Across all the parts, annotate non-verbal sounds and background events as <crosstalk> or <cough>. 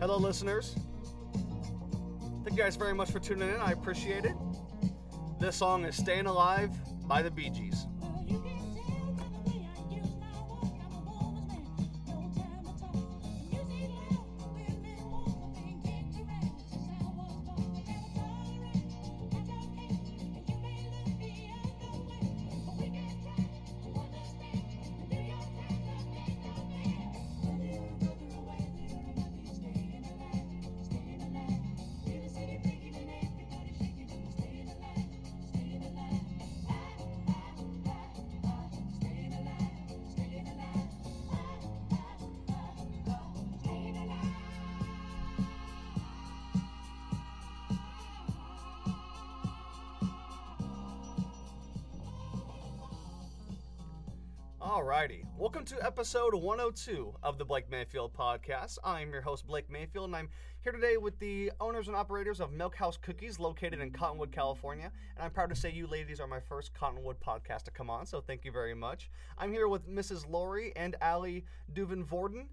Hello, listeners. Thank you guys very much for tuning in. I appreciate it. This song is Staying Alive by the Bee Gees. Episode 102 of the Blake Mayfield podcast. I'm your host, Blake Mayfield, and I'm here today with the owners and operators of Milk House Cookies located in Cottonwood, California. And I'm proud to say you ladies are my first Cottonwood podcast to come on, so thank you very much. I'm here with Mrs. Lori and Ali Duven Vorden.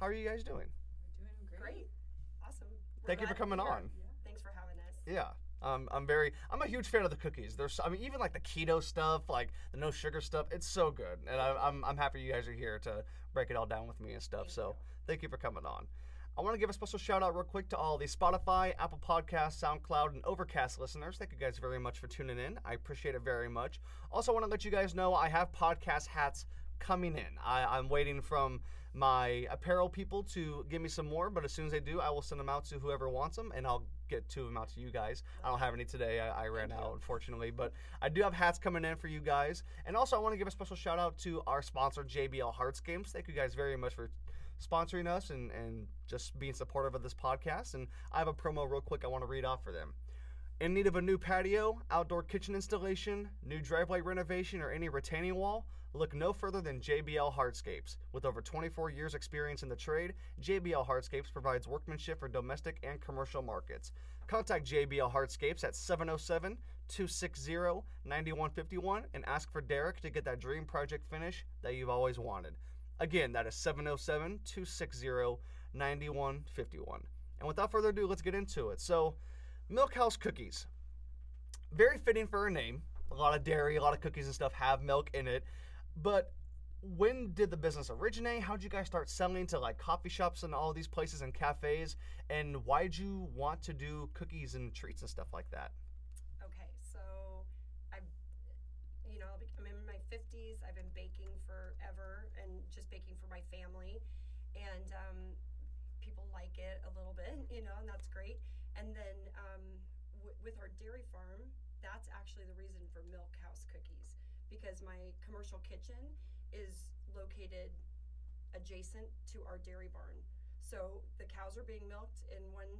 How are you guys doing? We're doing great. Great. Awesome. We're Thank you for coming be here. on. Thanks for having us. Yeah. Um, I'm very, I'm a huge fan of the cookies. There's, I mean, even like the keto stuff, like the no sugar stuff, it's so good. And I, I'm, I'm happy you guys are here to break it all down with me and stuff. Thank so you. thank you for coming on. I want to give a special shout out real quick to all the Spotify, Apple Podcasts, SoundCloud, and Overcast listeners. Thank you guys very much for tuning in. I appreciate it very much. Also, want to let you guys know I have podcast hats coming in. I, I'm waiting from my apparel people to give me some more, but as soon as they do, I will send them out to whoever wants them, and I'll get two of them out to you guys. I don't have any today. I, I ran Thank you. out, unfortunately, but I do have hats coming in for you guys. And also, I want to give a special shout out to our sponsor, JBL Hardscapes. Thank you guys very much for sponsoring us and, and just being supportive of this podcast. And I have a promo real quick I want to read off for them. In need of a new patio, outdoor kitchen installation, new driveway renovation, or any retaining wall? Look no further than JBL Hardscapes. With over 24 years' experience in the trade, JBL Hardscapes provides workmanship for domestic and commercial markets. Contact JBL Hardscapes at 707 260 9151 and ask for Derek to get that dream project finish that you've always wanted. Again, that is 707 260 9151. And without further ado, let's get into it. So, Milk House Cookies. Very fitting for a name. A lot of dairy, a lot of cookies and stuff have milk in it. But when did the business originate? How'd you guys start selling to like coffee shops and all these places and cafes? And why'd you want to do cookies and treats and stuff like that? Okay, so I, you know, I'm in my 50s. I've been baking forever and just baking for my family. And um, people like it a little bit, <laughs> you know, and that's great. And then um, w- with our dairy farm, that's actually the reason for Milk House Cookies because my commercial kitchen is located adjacent to our dairy barn. So the cows are being milked in one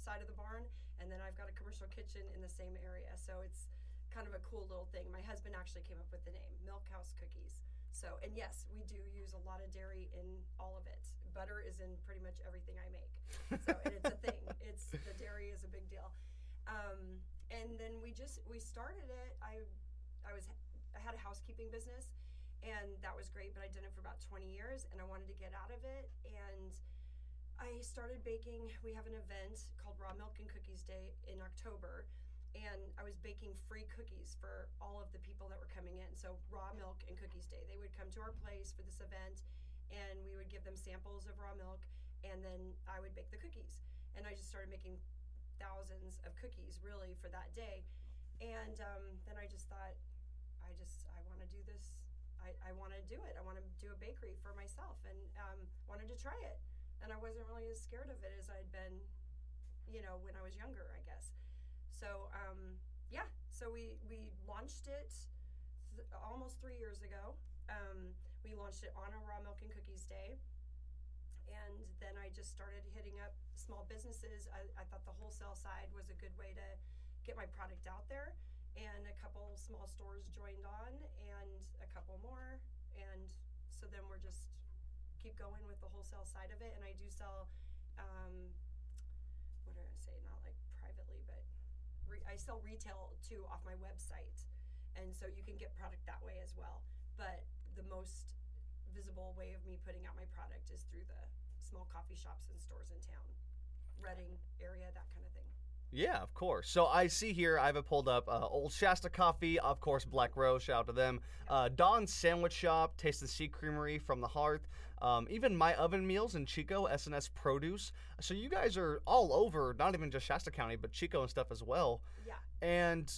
side of the barn, and then I've got a commercial kitchen in the same area. So it's kind of a cool little thing. My husband actually came up with the name Milk House Cookies. So, and yes, we do use a lot of dairy in all of it. Butter is in pretty much everything I make. So, and it's a <laughs> thing. It's the dairy is a big deal. Um, and then we just we started it. I I was I had a housekeeping business, and that was great. But I did it for about 20 years, and I wanted to get out of it. And I started baking. We have an event called Raw Milk and Cookies Day in October, and I was baking free cookies for all of the people that were coming in. So Raw Milk and Cookies Day. They would come to our place for this event, and we would give them samples of raw milk, and then I would bake the cookies. And I just started making thousands of cookies really for that day. And um, then I just thought, I just I want to do this. I, I want to do it. I want to do a bakery for myself, and um, wanted to try it. And I wasn't really as scared of it as I'd been, you know, when I was younger. I guess. Um, yeah, so we we launched it th- almost three years ago. Um, we launched it on a raw milk and cookies day, and then I just started hitting up small businesses. I, I thought the wholesale side was a good way to get my product out there, and a couple small stores joined on, and a couple more, and so then we're just keep going with the wholesale side of it. And I do sell, um, what did I say? Not I sell retail too off my website, and so you can get product that way as well. But the most visible way of me putting out my product is through the small coffee shops and stores in town, Redding area, that kind of thing. Yeah, of course. So I see here, I have it pulled up. Uh, Old Shasta Coffee, of course, Black Rose, shout out to them. Uh, Dawn's Sandwich Shop, Taste the Sea Creamery from the Hearth. Um, even My Oven Meals in Chico, SNS Produce. So you guys are all over, not even just Shasta County, but Chico and stuff as well. Yeah, And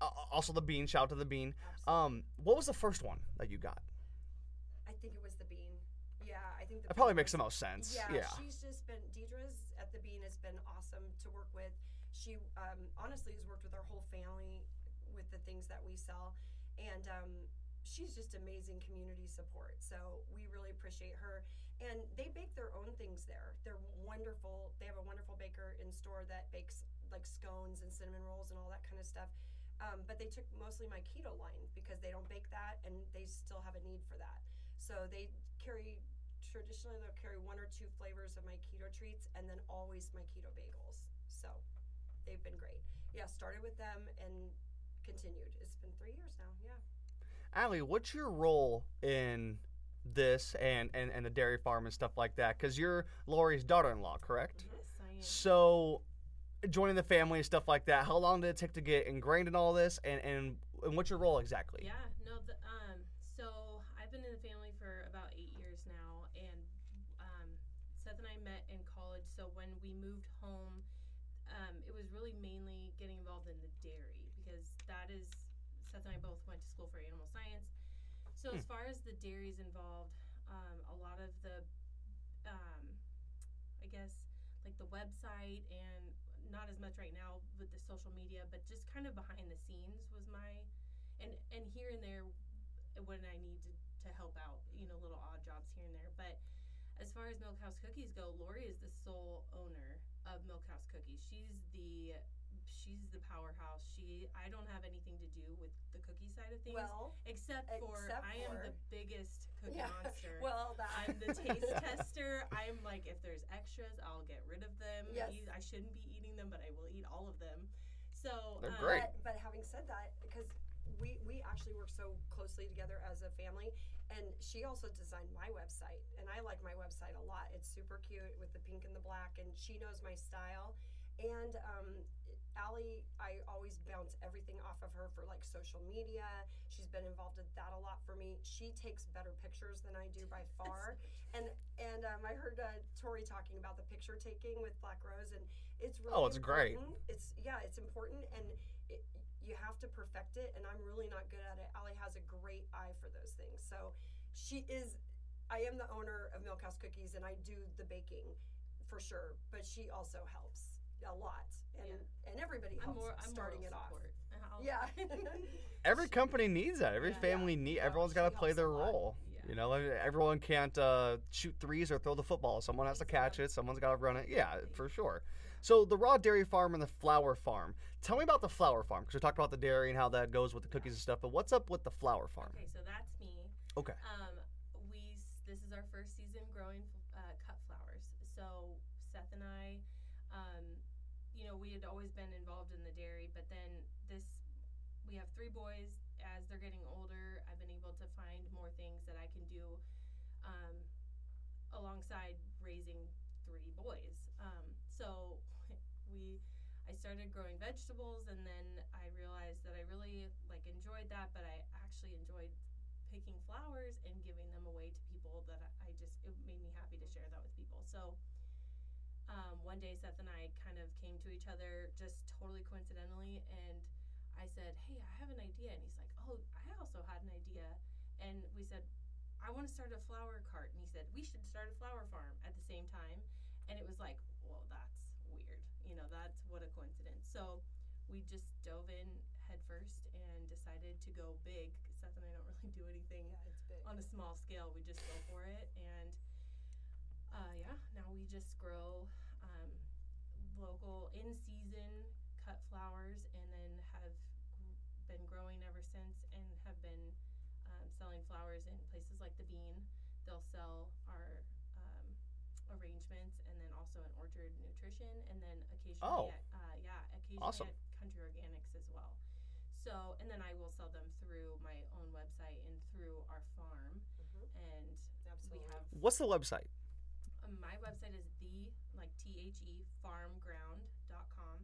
uh, also the Bean, shout out to the Bean. absolutely. Um, what was the first one that you got? I think it was the bean. Yeah, I think the That probably makes the most sense. Yeah, Yeah. she's just been Deidre's at the Bean has been awesome to work with. She um, honestly has worked with our whole family with the things that we sell, and um, she's just amazing community support. So we really appreciate her. And they bake their own things there. They're wonderful. They have a wonderful baker in store that bakes like scones and cinnamon rolls and all that kind of stuff. Um, but they took mostly my keto line because they don't bake that and they still have a need for that. So they carry traditionally they'll carry one or two flavors of my keto treats and then always my keto bagels. So they've been great. Yeah, started with them and continued. It's been three years now. Yeah. Ali, what's your role in this and, and, and the dairy farm and stuff like that? Because you're Lori's daughter in law, correct? Yes, I am. So, joining the family and stuff like that, how long did it take to get ingrained in all this? And, and, and what's your role exactly? Yeah, no, the, um, so I've been in the family for about eight years now, and um, Seth and I met in college. So when we moved home, it was really mainly getting involved in the dairy because that is Seth and I both went to school for animal science. So as far as the dairies involved, um, a lot of the, um, I guess, like the website and not as much right now with the social media, but just kind of behind the scenes was my and and here and there when I need to, to help out, you know, little odd jobs here and there. But as far as Milk House Cookies go, Lori is the sole owner of Milk House Cookies. She's the she's the powerhouse. She I don't have anything to do with the cookie side of things. Well, except for except I am for- the biggest cookie yeah. <laughs> monster. Well, that I'm the <laughs> taste tester. I'm like, if there's extras, I'll get rid of them. Yes. Eat- I shouldn't be eating them, but I will eat all of them. So They're um, great. But, but having said that, because we we actually work so closely together as a family, and she also designed my website, and I like my website a lot. It's super cute with the pink and the black, and she knows my style. And um, Ali, I always bounce everything off of her for like social media. She's been involved with that a lot for me. She takes better pictures than I do by <laughs> far. and and um, I heard uh, Tori talking about the picture taking with Black Rose, and it's really Oh, it's great. It's yeah, it's important, and it, you have to perfect it. And I'm really not good at it. ali has a great eye for those things, so she is. I am the owner of Milk House Cookies, and I do the baking for sure. But she also helps a lot, and Yeah. and everybody I'm helps more I'm starting it off. support. <laughs> And Yeah. Every company needs that. Every Yeah. family need. everyone's got to play their role. Yeah. You know, everyone can't uh, shoot threes or throw the football. Someone has to catch it. Someone's got to run it. Yeah, for sure. So the raw dairy farm and the flour farm. Tell me about the flour farm because we talked about the dairy and how that goes with the cookies and stuff. But what's up with the flour farm? Okay, so that's me. Okay. Um, we this is our first season growing uh, cut flowers. So Seth and I, um, you know, we had always been involved in the dairy, but then this, we have three boys. As they're getting older, I've been able to find more things that I can do, um, alongside raising three boys. Um, so we, I started growing vegetables, and then I realized that I really like enjoyed that, but I actually enjoyed picking flowers and giving them away to people that I just it made me happy to share that with people. So um, one day Seth and I kind of came to each other just totally coincidentally, and I said, "Hey, I have an idea," and he's like, "Oh, I also had an idea," and we said, "I want to start a flower cart," and he said, "We should start a flower farm at the same time," and it was like, "Well, weird," you know, that's what a coincidence. So we just dove in headfirst and decided to go big. Seth and I don't <laughs> really do anything yeah, on a small scale. We just go for it, and uh, yeah, now we just grow um, local in season cut flowers, and then have gr- been growing ever since, and have been um, selling flowers in places like the Bean. They'll sell our um, arrangements, also in Orchard Nutrition, and then occasionally Oh. at uh, yeah, occasionally Awesome. at Country Organics as well. So, and then I will sell them through my own website and through our farm. Mhm. And Absolutely. What's the website? Um, my website is the like T H E farmground.com.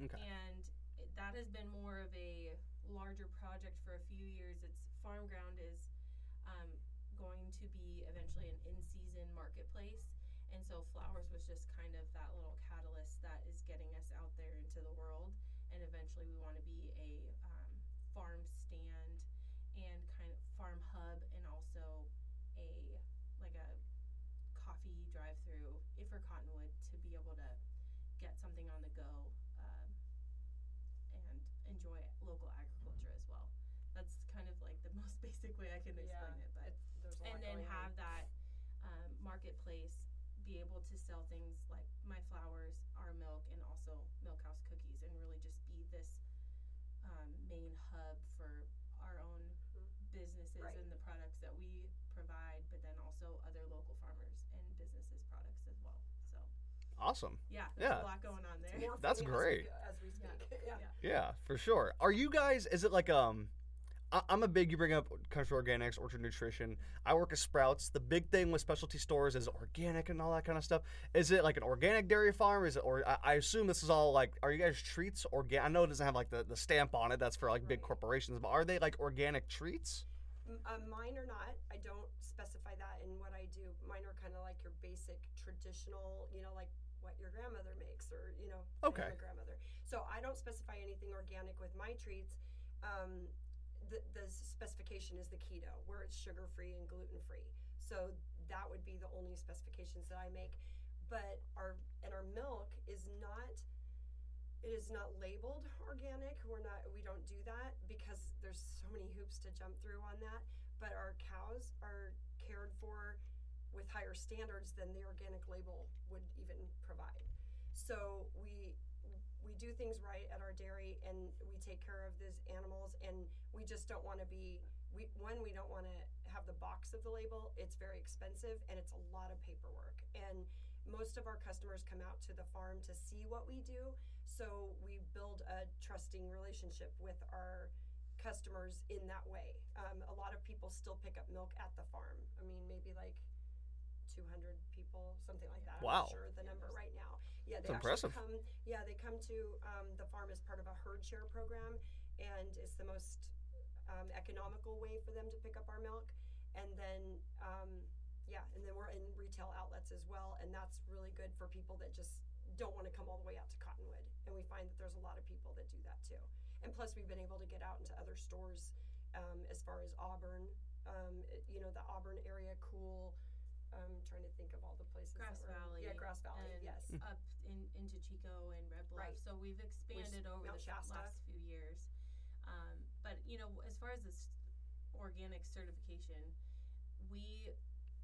Okay. And it- that has been more of a larger project for a few years. It's farm ground is um, going to be eventually an in-season marketplace, and so flowers was just kind of that little catalyst that is getting us out there into the world. And eventually, we want to be a um, farm stand and kind of farm hub, and also a like a coffee drive-through if for Cottonwood to be able to get something on the go um, and enjoy local agriculture as well. That's kind of like the <laughs> most basic way I can explain it. But there's a lot and then have that um, marketplace be able to sell things like my flowers, our milk, and also milk house cookies, and really just be this um, main hub for our own Mhm. businesses Right. and the products that we provide, but then also other local farmers and businesses products as well. So Awesome. yeah, there's Yeah. a lot going on there. It's morphing That's as we great. As we, speak. <laughs> Yeah. Yeah. Yeah, for sure. Are you guys? Is it like um? I- I'm a big. You bring up country organics, orchard nutrition. I work at Sprouts. The big thing with specialty stores is organic and all that kind of stuff. Is it like an organic dairy farm? Is it or I, I assume this is all like. Are you guys treats organic? I know it doesn't have like the, the stamp on it. That's for like big corporations. But are they like organic treats? Uh, mine are not. I don't specify that in what I do. Mine are kind of like your basic traditional, you know, like what your grandmother makes or, you know, Okay. grandmother. So I don't specify anything organic with my treats. Um, the, the specification is the keto, where it's sugar free and gluten free. So that would be the only specifications that I make. But our and our milk is not it is not labeled organic. We're not we don't do that because there's so many hoops to jump through on that. But our cows are cared for with higher standards than the organic label would even provide. So we we do things right at our dairy and we take care of these animals and we just don't want to be we one we don't want to have the box of the label. It's very expensive and it's a lot of paperwork. And most of our customers come out to the farm to see what we do. So we build a trusting relationship with our customers in that way. Um, a lot of people still pick up milk at the farm. I mean maybe like 200 people something like that. I'm Wow. not sure the Yeah, number right now. Yeah they That's impressive. come yeah they come to um, the farm as part of a herd share program and it's the most um, economical way for them to pick up our milk. And then um, yeah and then we're in retail outlets as well and that's really good for people that just don't want to come all the way out to cottonwood. And we find that there's a lot of people that do that too. And plus we've been able to get out into other stores um, as far as auburn um, it- you know the auburn area cool i'm trying to think of all the places Grass that we're. Valley yeah grass valley and yes up in, into Chico and Red Bluff. Right. So we've expanded over Mount the Shasta. last few years. Um, but you know, as far as this organic certification, we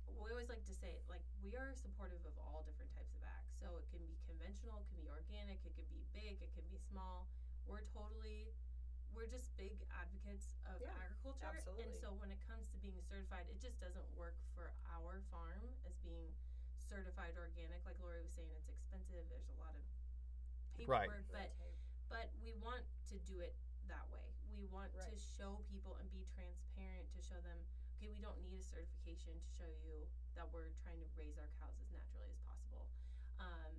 we always like to say like we are supportive of all different types of acts. So it can be conventional, it can be organic, it can be big, it can be small. We're totally we're just big advocates of Yeah, agriculture. And so when it comes to being certified, it just doesn't work for our farm as being certified organic. Like Lori was saying, it's expensive. There's a lot of Right. paperwork, but but we want to do it that way. We want to show people and be transparent to show them, okay, we don't need a certification to show you that we're trying to raise our cows as naturally as possible. Um,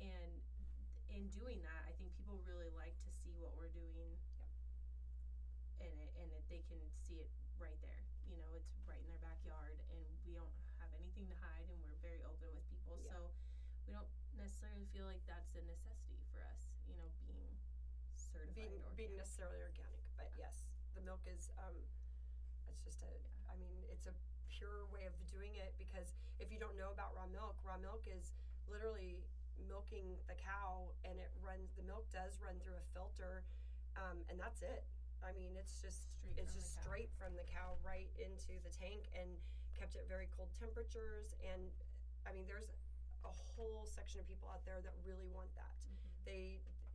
and in doing that, I think people really like to see what we're doing. And it, and it, they can see it right there. You know, it's right in their backyard, and we don't have anything to hide, and we're very open with people. Yeah. So we don't necessarily feel like that's a necessity for us. You know, being certified being, organic. being necessarily organic but yes the milk is um, it's just a i mean it's a pure way of doing it because if you don't know about raw milk raw milk is literally milking the cow and it runs the milk does run through a filter um, and that's it i mean it's just Straight it's from the just cow. straight from the cow right into the tank and kept at very cold temperatures and i mean there's a whole section of people out there that really want that Mhm. they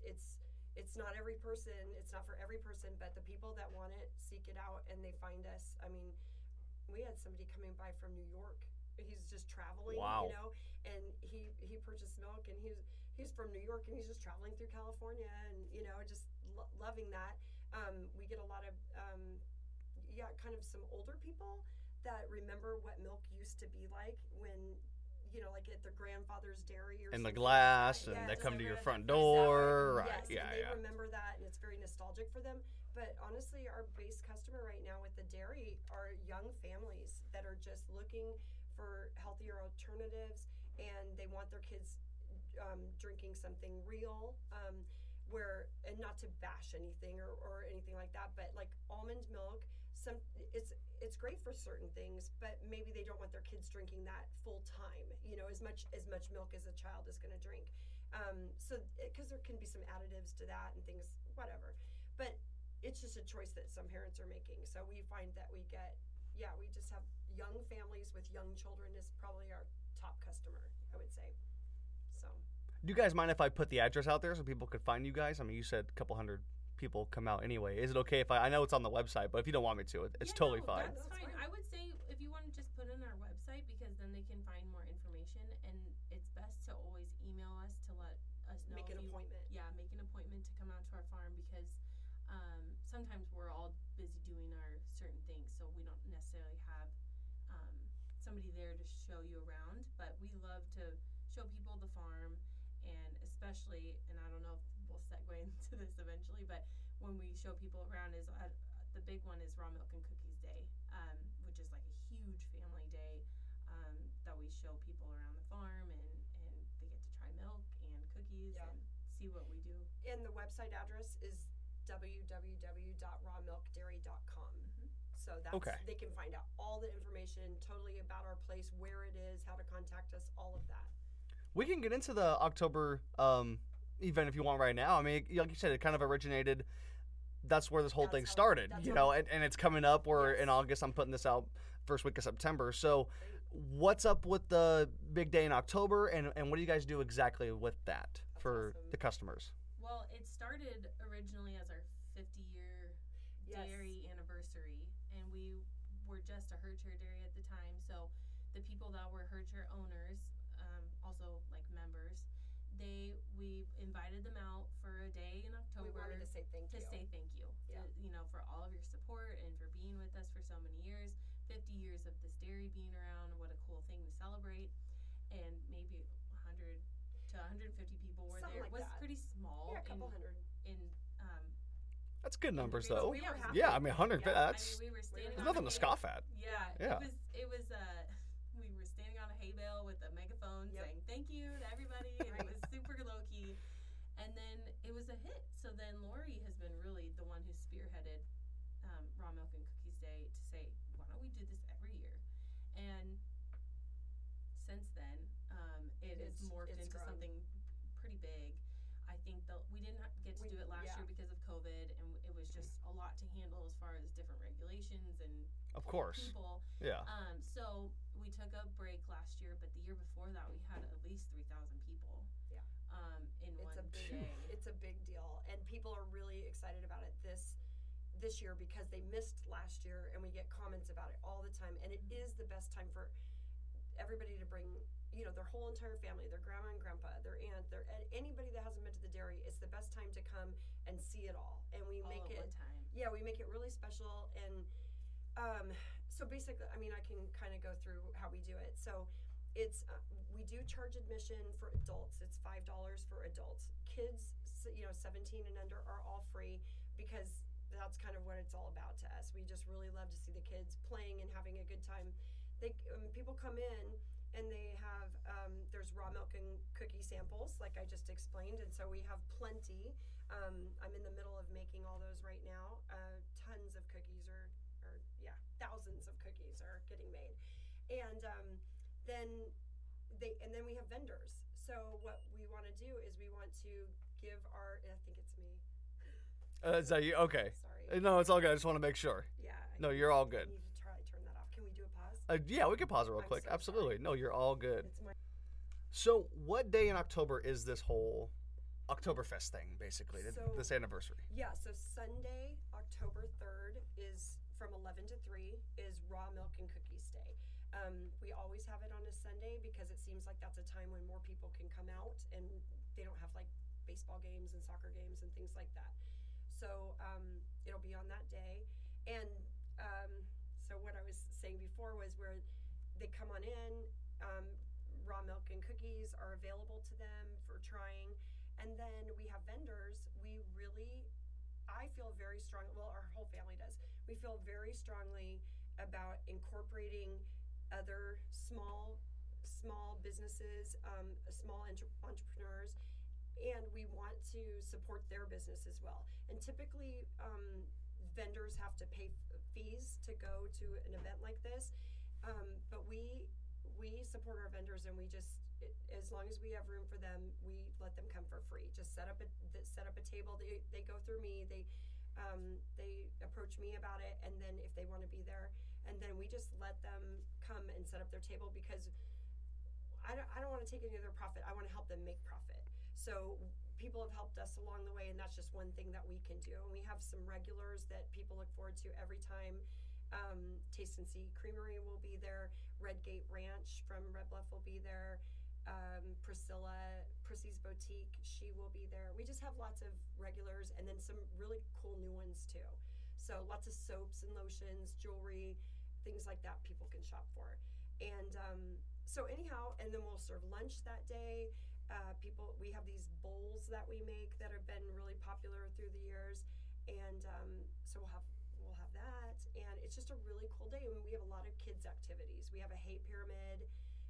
it's it's not every person it's not for every person but the people that want it seek it out and they find us i mean we had somebody coming by from new york he's just traveling Wow. you know and he he purchased milk and he's he's from new york and he's just traveling through california and you know just lo- loving that um, we get a lot of um, yeah kind of some older people that remember what milk used to be like when you know, like at their grandfather's dairy or In the glass, like and they come to your front door. Right. Yes, Yeah, they yeah. remember that, and it's very nostalgic for them. But honestly, our base customer right now with the dairy are young families that are just looking for healthier alternatives, and they want their kids um, drinking something real. Um, where and not to bash anything or, or anything like that, but like almond milk, some it's it's great for certain things, but maybe they don't want their kids drinking that full time. You know, as much as much milk as a child is going to drink. Um, so because there can be some additives to that and things, whatever. But it's just a choice that some parents are making. So we find that we get, yeah, we just have young families with young children is probably our top customer. I would say. So Do you guys mind if I put the address out there so people could find you guys? I mean, you said a couple hundred people come out anyway. Is it okay if I? I know it's on the website, but if you don't want me to, it's Yeah, totally no, fine. That's That's fine. fine. I would say if you want to just put it on our website because then they can find more information, and it's best to always email us to let us know. make an you, appointment. Yeah, make an appointment to come out to our farm because um, sometimes we're all busy doing our certain things, so we don't necessarily have um, somebody there to show you around. But we love to show people the farm, and especially, and I don't know if we'll segue <laughs> into this eventually, but when we show people around is uh, the big one is raw milk and cookies day, um, which is like a huge family day um, that we show people around the farm and, and they get to try milk and cookies Yeah. and see what we do. And the website address is www.rawmilkdairy.com. Mhm. So that's Okay. they can find out all the information totally about our place, where it is, how to contact us, all of that. We can get into the October um, event if you want right now. I mean, like you said, it kind of originated. That's where this whole That's thing started, that's you know, and, and it's coming up. Where in Yes. August, I'm putting this out first week of September. So, what's up with the big day in October, and, and what do you guys do exactly with that for awesome. the customers? Well, it started originally as our 50 year Yes. dairy anniversary, and we were just a herd share dairy at the time. So the people that were herd share owners, um, also like members, they we invited them out for a day in October We wanted to say thank to you. say thank you. Yeah. To, you know, for all of your support and for being with us for so many years. 50 years of this dairy being around. What a cool thing to celebrate. And maybe 100 to 150 people were Something there. like it was that. pretty small yeah, a couple in, hundred. in um, That's good numbers, though. we were. Yeah, I mean, 100. yeah, That's I mean, we were standing there's nothing to scoff at. Yeah, Yeah. it was it was uh <laughs> we were standing on a hay bale with a megaphone Yep. saying thank you to everybody <laughs> and Right. it was super low key. And then it was a hit. So then Lori has been really the one who spearheaded um, Raw Milk and Cookies Day to say, why don't we do this every year? And since then, um, it has morphed into grown. something pretty big. I think the, we didn't get to We- do it last yeah. year because of COVID, and it was just a lot to handle as far as different regulations and Of course. people. Yeah. Um, so we took a break last year, but the year before that, we had at least three thousand people. Yeah. Um, in It's one a big it's a big deal and people are really excited about it this this year because they missed last year and we get comments about it all the time and it is the best time for everybody to bring you know their whole entire family their grandma and grandpa their aunt their anybody that hasn't been to the dairy it's the best time to come and see it all and we all make it time. yeah we make it really special and um, so basically i mean i can kind of go through how we do it. So it's uh, we do charge admission for adults. It's five dollars for adults. Kids you know 17 and under are all free because that's kind of what it's all about to us. We just really love to see the kids playing and having a good time. They um, people come in and they have um, there's raw milk and cookie samples like i just explained and so we have plenty. Um, i'm in the middle of making all those right now. Uh, tons of cookies are, or yeah thousands of cookies are getting made. And um, then they and then we have vendors so what we want to do is we want to give our i think it's me Uh, is that you? Okay. sorry Uh, No, it's all good. I just want to make sure. yeah I No, you're all good. need to try turn that off can we do a pause Uh, yeah, we can pause it real I'm quick. so sorry. Absolutely. No, you're all good. my So, what day in October is this whole Oktoberfest thing, basically, So- this anniversary? Yeah, so Sunday, October 3rd is from 11 to 3 is Raw Milk and Cookies Day. Um, we always have it on a Sunday because it seems like that's a time when more people can come out and they don't have like baseball games and soccer games and things like that. So um, it'll be on that day. And um, so what I was saying before was where they come on in, um, raw milk and cookies are available to them for trying, and then we have vendors. We really, I feel very strong. Well, our whole family does. We feel very strongly about incorporating other small small businesses, um, small entre- entrepreneurs, and we want to support their business as well. And typically, um, vendors have to pay f- fees to go to an event like this, um, but we we support our vendors and we just it, as long as we have room for them, we let them come for free. Just set up a set up a table. They they go through me. They um, they approach me about it, and then if they want to be there, and then we just let them come and set up their table because I don't, I don't want to take any of their profit. I want to help them make profit. So people have helped us along the way, and that's just one thing that we can do. And we have some regulars that people look forward to every time. Um, Taste and See Creamery will be there. Redgate Ranch from Red Bluff will be there. Um, Priscilla, Prissy's Boutique, she will be there. We just have lots of regulars and then some really cool new ones too. So lots of soaps and lotions, jewelry, things like that people can shop for. And um, so anyhow, and then we'll serve lunch that day. Uh, people, we have these bowls that we make that have been really popular through the years, and um, so we'll have we'll have that, and it's just a really cool day. And we have a lot of kids activities. We have a hay pyramid.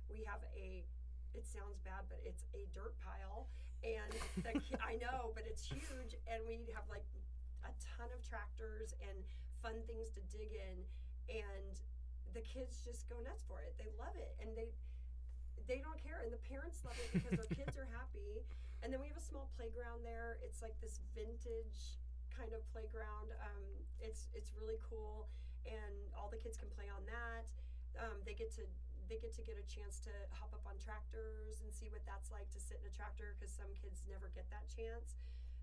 We have a it sounds bad, but it's a dirt pile, and the, I know, but it's huge, and we have like a ton of tractors and fun things to dig in, and the kids just go nuts for it. They love it, and they they don't care, and the parents love it because their kids are happy. And then we have a small playground there. It's like this vintage kind of playground. Um, it's it's really cool, and all the kids can play on that. Um, they get to they get to get a chance to hop up on tractors and see what that's like to sit in a tractor because some kids never get that chance.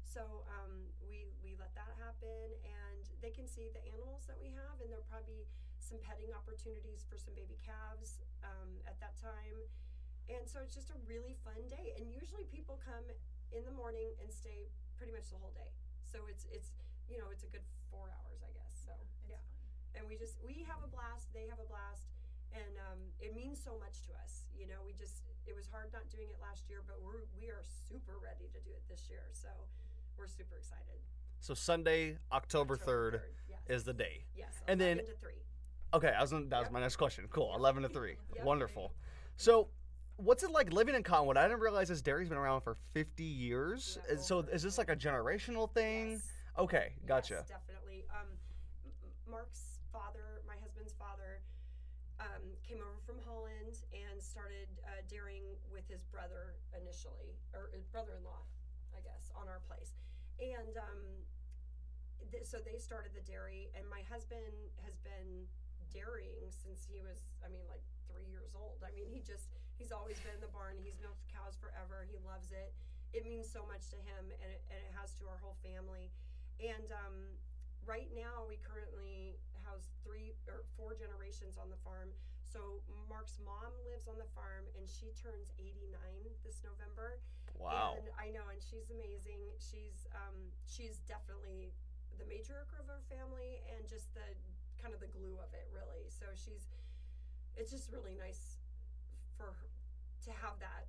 So um, we we let that happen, and they can see the animals that we have, and there'll probably be some petting opportunities for some baby calves um, at that time. And so it's just a really fun day. And usually people come in the morning and stay pretty much the whole day. So it's it's you know it's a good four hours, I guess. So yeah, fun. and we just we have a blast. They have a blast, and um, it means so much to us. You know, we just it was hard not doing it last year, but we're we are super ready to do it this year. So we're super excited. So Sunday, October third, yes. is the day. yes, and then- 11 to three. Okay, I was that was Yep. my next question. Cool, Yep. eleven to three, <laughs> Yep. wonderful. So, what's it like living in Cottonwood? I didn't realize this dairy's been around for fifty years. Yeah, so, is this like a generational thing? Yes. Okay, gotcha. Yes, definitely. Um, Mark's father, my husband's father, um, came over from Holland and started uh, dairying with his brother initially, or brother-in-law, I guess, on our place. And um, th- so they started the dairy, and my husband has been dairying since he was, I mean, like three years old. I mean, he just, he's always been in the barn. He's milked cows forever. He loves it. It means so much to him, and it, and it has to our whole family. And um, right now, we currently house three or four generations on the farm. So Mark's mom lives on the farm, and she turns 89 this November. Wow. And I know, and she's amazing. She's um, she's definitely the matriarch of our family, and just the kind of the glue of it, really. So she's, it's just really nice for her to have that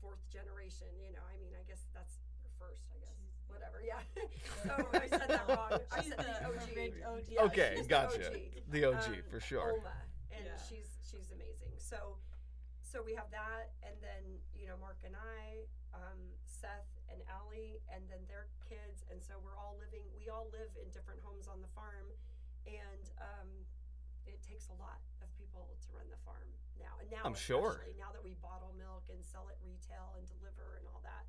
fourth generation. You know, I mean, I guess that's your first, I guess. She's- Whatever, yeah. <laughs> <laughs> so I said that wrong. I said the, the OG. OG. Yeah, okay, she's the gotcha. OG The OG um, for sure. Oma, and Yeah. she's she's amazing. So so we have that, and then you know Mark and I, um, Seth and Ali, and then their kids, and so we're all living. We all live in different homes on the farm, and um, it takes a lot of people to run the farm now. And now I'm sure. now that we bottle milk and sell it retail and deliver and all that.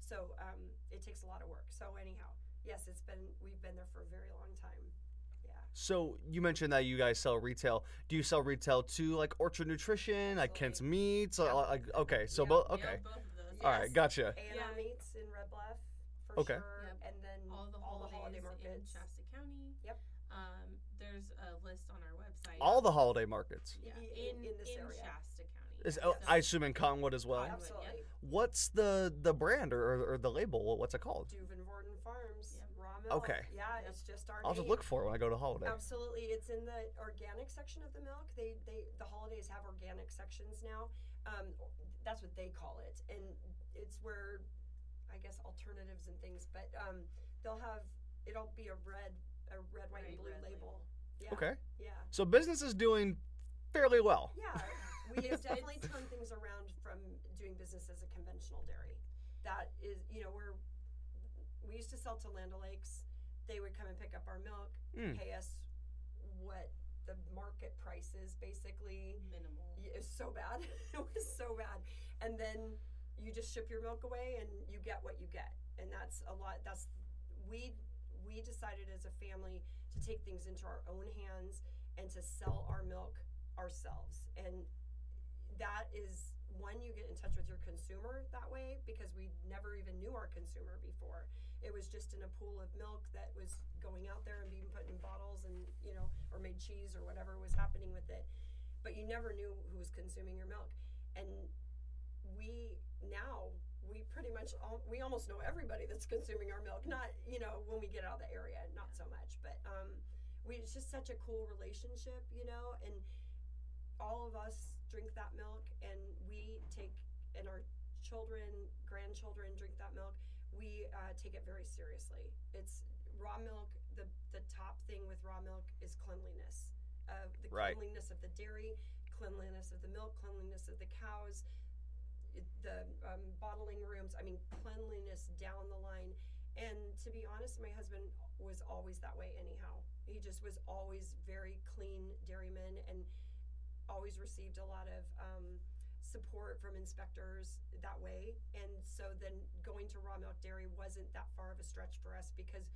So um, it takes a lot of work. So anyhow, yes, it's been we've been there for a very long time. Yeah. So you mentioned that you guys sell retail. Do you sell retail to like Orchard Nutrition, like Kent's Meats? Yep. Like okay, so Yep. both okay. own both of those. Yeah. All right, Yes. gotcha. A&R Yeah. Meats in Red Bluff for Okay. sure, Yep. and then all the holidays holiday in markets. Shasta County. Yep. Um, there's a list on our website. All the holiday markets. yeah, i- in, in this in area. Shasta County. Is, Yes. oh, I assume in Conwood as well. Conwood. Absolutely. What's the the brand or, or, or the label? What's it called? Duivendooren Farms, Yep. Okay. Yeah, it's just our I'll just look for it when I go to Holiday. Absolutely, it's in the organic section of the milk. They they the holidays have organic sections now. Um, that's what they call it, and it's where I guess alternatives and things. But um, they'll have it'll be a red a red white and blue red label. Yeah. Okay. Yeah. So business is doing fairly well. Yeah, <laughs> we have It's- definitely turned things around from doing business as a conventional dairy. That is, you know, we're we used to sell to Land O'Lakes. They would come and pick up our milk, Mm. pay us what the market price is, basically. Minimal. Y- It was so bad. <laughs> it was so bad. And then you just ship your milk away and you get what you get. And that's a lot that's we we decided as a family to take things into our own hands and to sell our milk ourselves. And that is one you get in touch with your consumer that way because we never even knew our consumer before. It was just in a pool of milk that was going out there and being put in bottles and, you know, or made cheese or whatever was happening with it. But you never knew who was consuming your milk. And we now we pretty much al- we almost know everybody that's <laughs> consuming our milk. Not you know when we get out of the area, not so much, but um, we it's just such a cool relationship, you know, and all of us drink that milk, and we take and our children, grandchildren drink that milk. We uh, take it very seriously. It's raw milk. The the top thing with raw milk is cleanliness. Uh, the Right. cleanliness of the dairy, cleanliness of the milk, cleanliness of the cows, the um, bottling rooms. I mean, cleanliness down the line. And to be honest, my husband was always that way, anyhow. He just was always very clean dairyman and always received a lot of um, support from inspectors that way. And so then going to raw milk dairy wasn't that far of a stretch for us because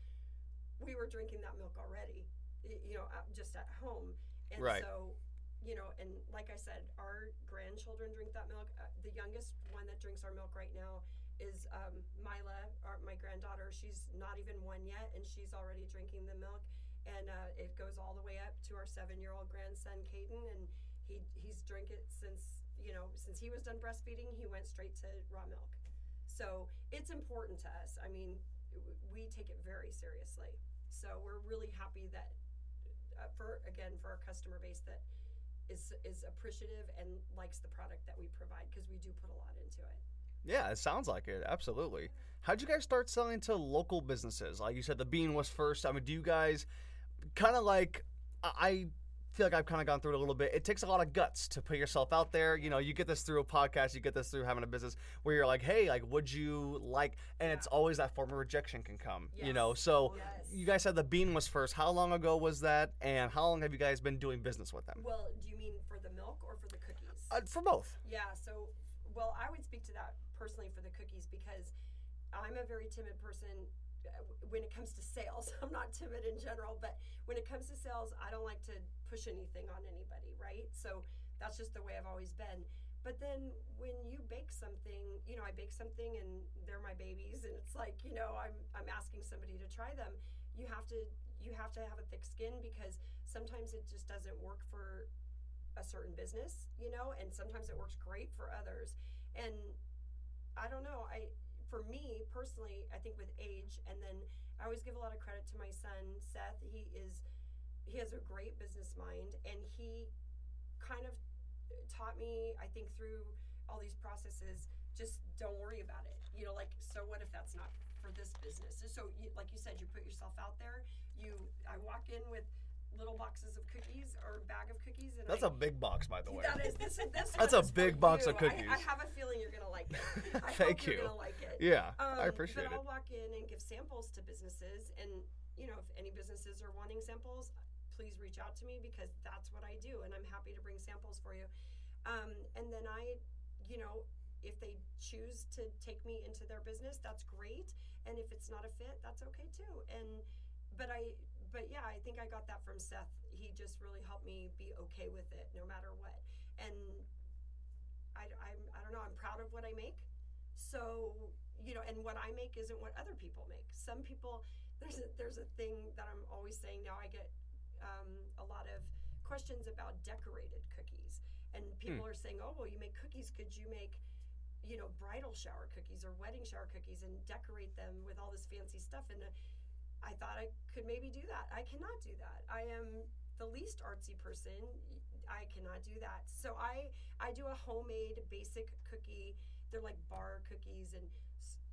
we were drinking that milk already, you know, just at home. And Right. so, you know, and like I said, our grandchildren drink that milk. Uh, the youngest one that drinks our milk right now is um, Mila, our, my granddaughter. She's not even one yet, and she's already drinking the milk. And uh, it goes all the way up to our seven-year-old grandson, Caden, and he he's drank it since you know since he was done breastfeeding. He went straight to raw milk. So it's important to us. I mean, we take it very seriously. So we're really happy that uh, for again for our customer base that is is appreciative and likes the product that we provide because we do put a lot into it. Yeah, it sounds like it. Absolutely. How'd you guys start selling to local businesses? Like you said, the bean was first. I mean, do you guys kind of like? I- I feel like I've kind of gone through it a little bit. It takes a lot of guts to put yourself out there. You know, you get this through a podcast, you get this through having a business where you're like, hey, like, would you like? And it's always that form of rejection can come. You know, so Yes. you guys said the bean was first. How long ago was that? And how long have you guys been doing business with them? Well, do you mean for the milk or for the cookies? Uh, for both. Yeah, so well, I would speak to that personally for the cookies because I'm a very timid person uh, when it comes to sales. <laughs> I'm not timid in general, but when it comes to sales, I don't like to push anything on anybody, right? So that's just the way I've always been. But then when you bake something, you know, I bake something and they're my babies and it's like, you know, I'm I'm asking somebody to try them. You have to you have to have a thick skin because sometimes it just doesn't work for a certain business, you know, and sometimes it works great for others. And I don't know, I for me personally, I think with age and then I always give a lot of credit to my son Seth. He is he has a great business mind and he kind of taught me, I think through all these processes, just don't worry about it. You know, like so what if that's not for this business? So you, like you said, you put yourself out there. You I walk in with little boxes of cookies or a bag of cookies and That's I, a big box, by the way. that is this. This <laughs> That's a big box of you. I- cookies. I, have a feeling you're gonna like it. <laughs> I Thank gonna like it. Yeah, Um, I appreciate it. but it. I'll walk in and give samples to businesses, and you know, if any businesses are wanting samples, please reach out to me because that's what I do, and I'm happy to bring samples for you. Um, and then I, you know, if they choose to take me into their business, that's great. And if it's not a fit, that's okay too. And but I, but yeah, I think I got that from Seth. He just really helped me be okay with it, no matter what. And I, I'm, I don't know. I'm proud of what I make. So you know, and what I make isn't what other people make. Some people, there's a, there's a thing that I'm always saying now. I get um, a lot of questions about decorated cookies, and people are saying, "Oh, well, you make cookies. Could you make, you know, bridal shower cookies or wedding shower cookies and decorate them with all this fancy stuff?" And uh, I thought I could maybe do that. I cannot do that. I am the least artsy person. I cannot do that. So I I do a homemade basic cookie. They're like bar cookies and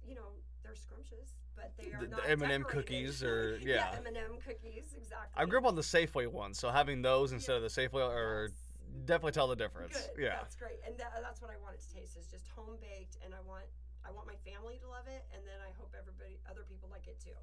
you know, they're scrumptious, but they are The- the not M&M decorated. cookies <laughs> or- yeah. M&M cookies exactly. I grew up on the Safeway ones, so having those instead of the Safeway or Yes. definitely tell the difference. Good. Yeah. That's great. And that, that's what I want it to taste is just home baked and I want I want my family to love it and then I hope everybody other people like it too.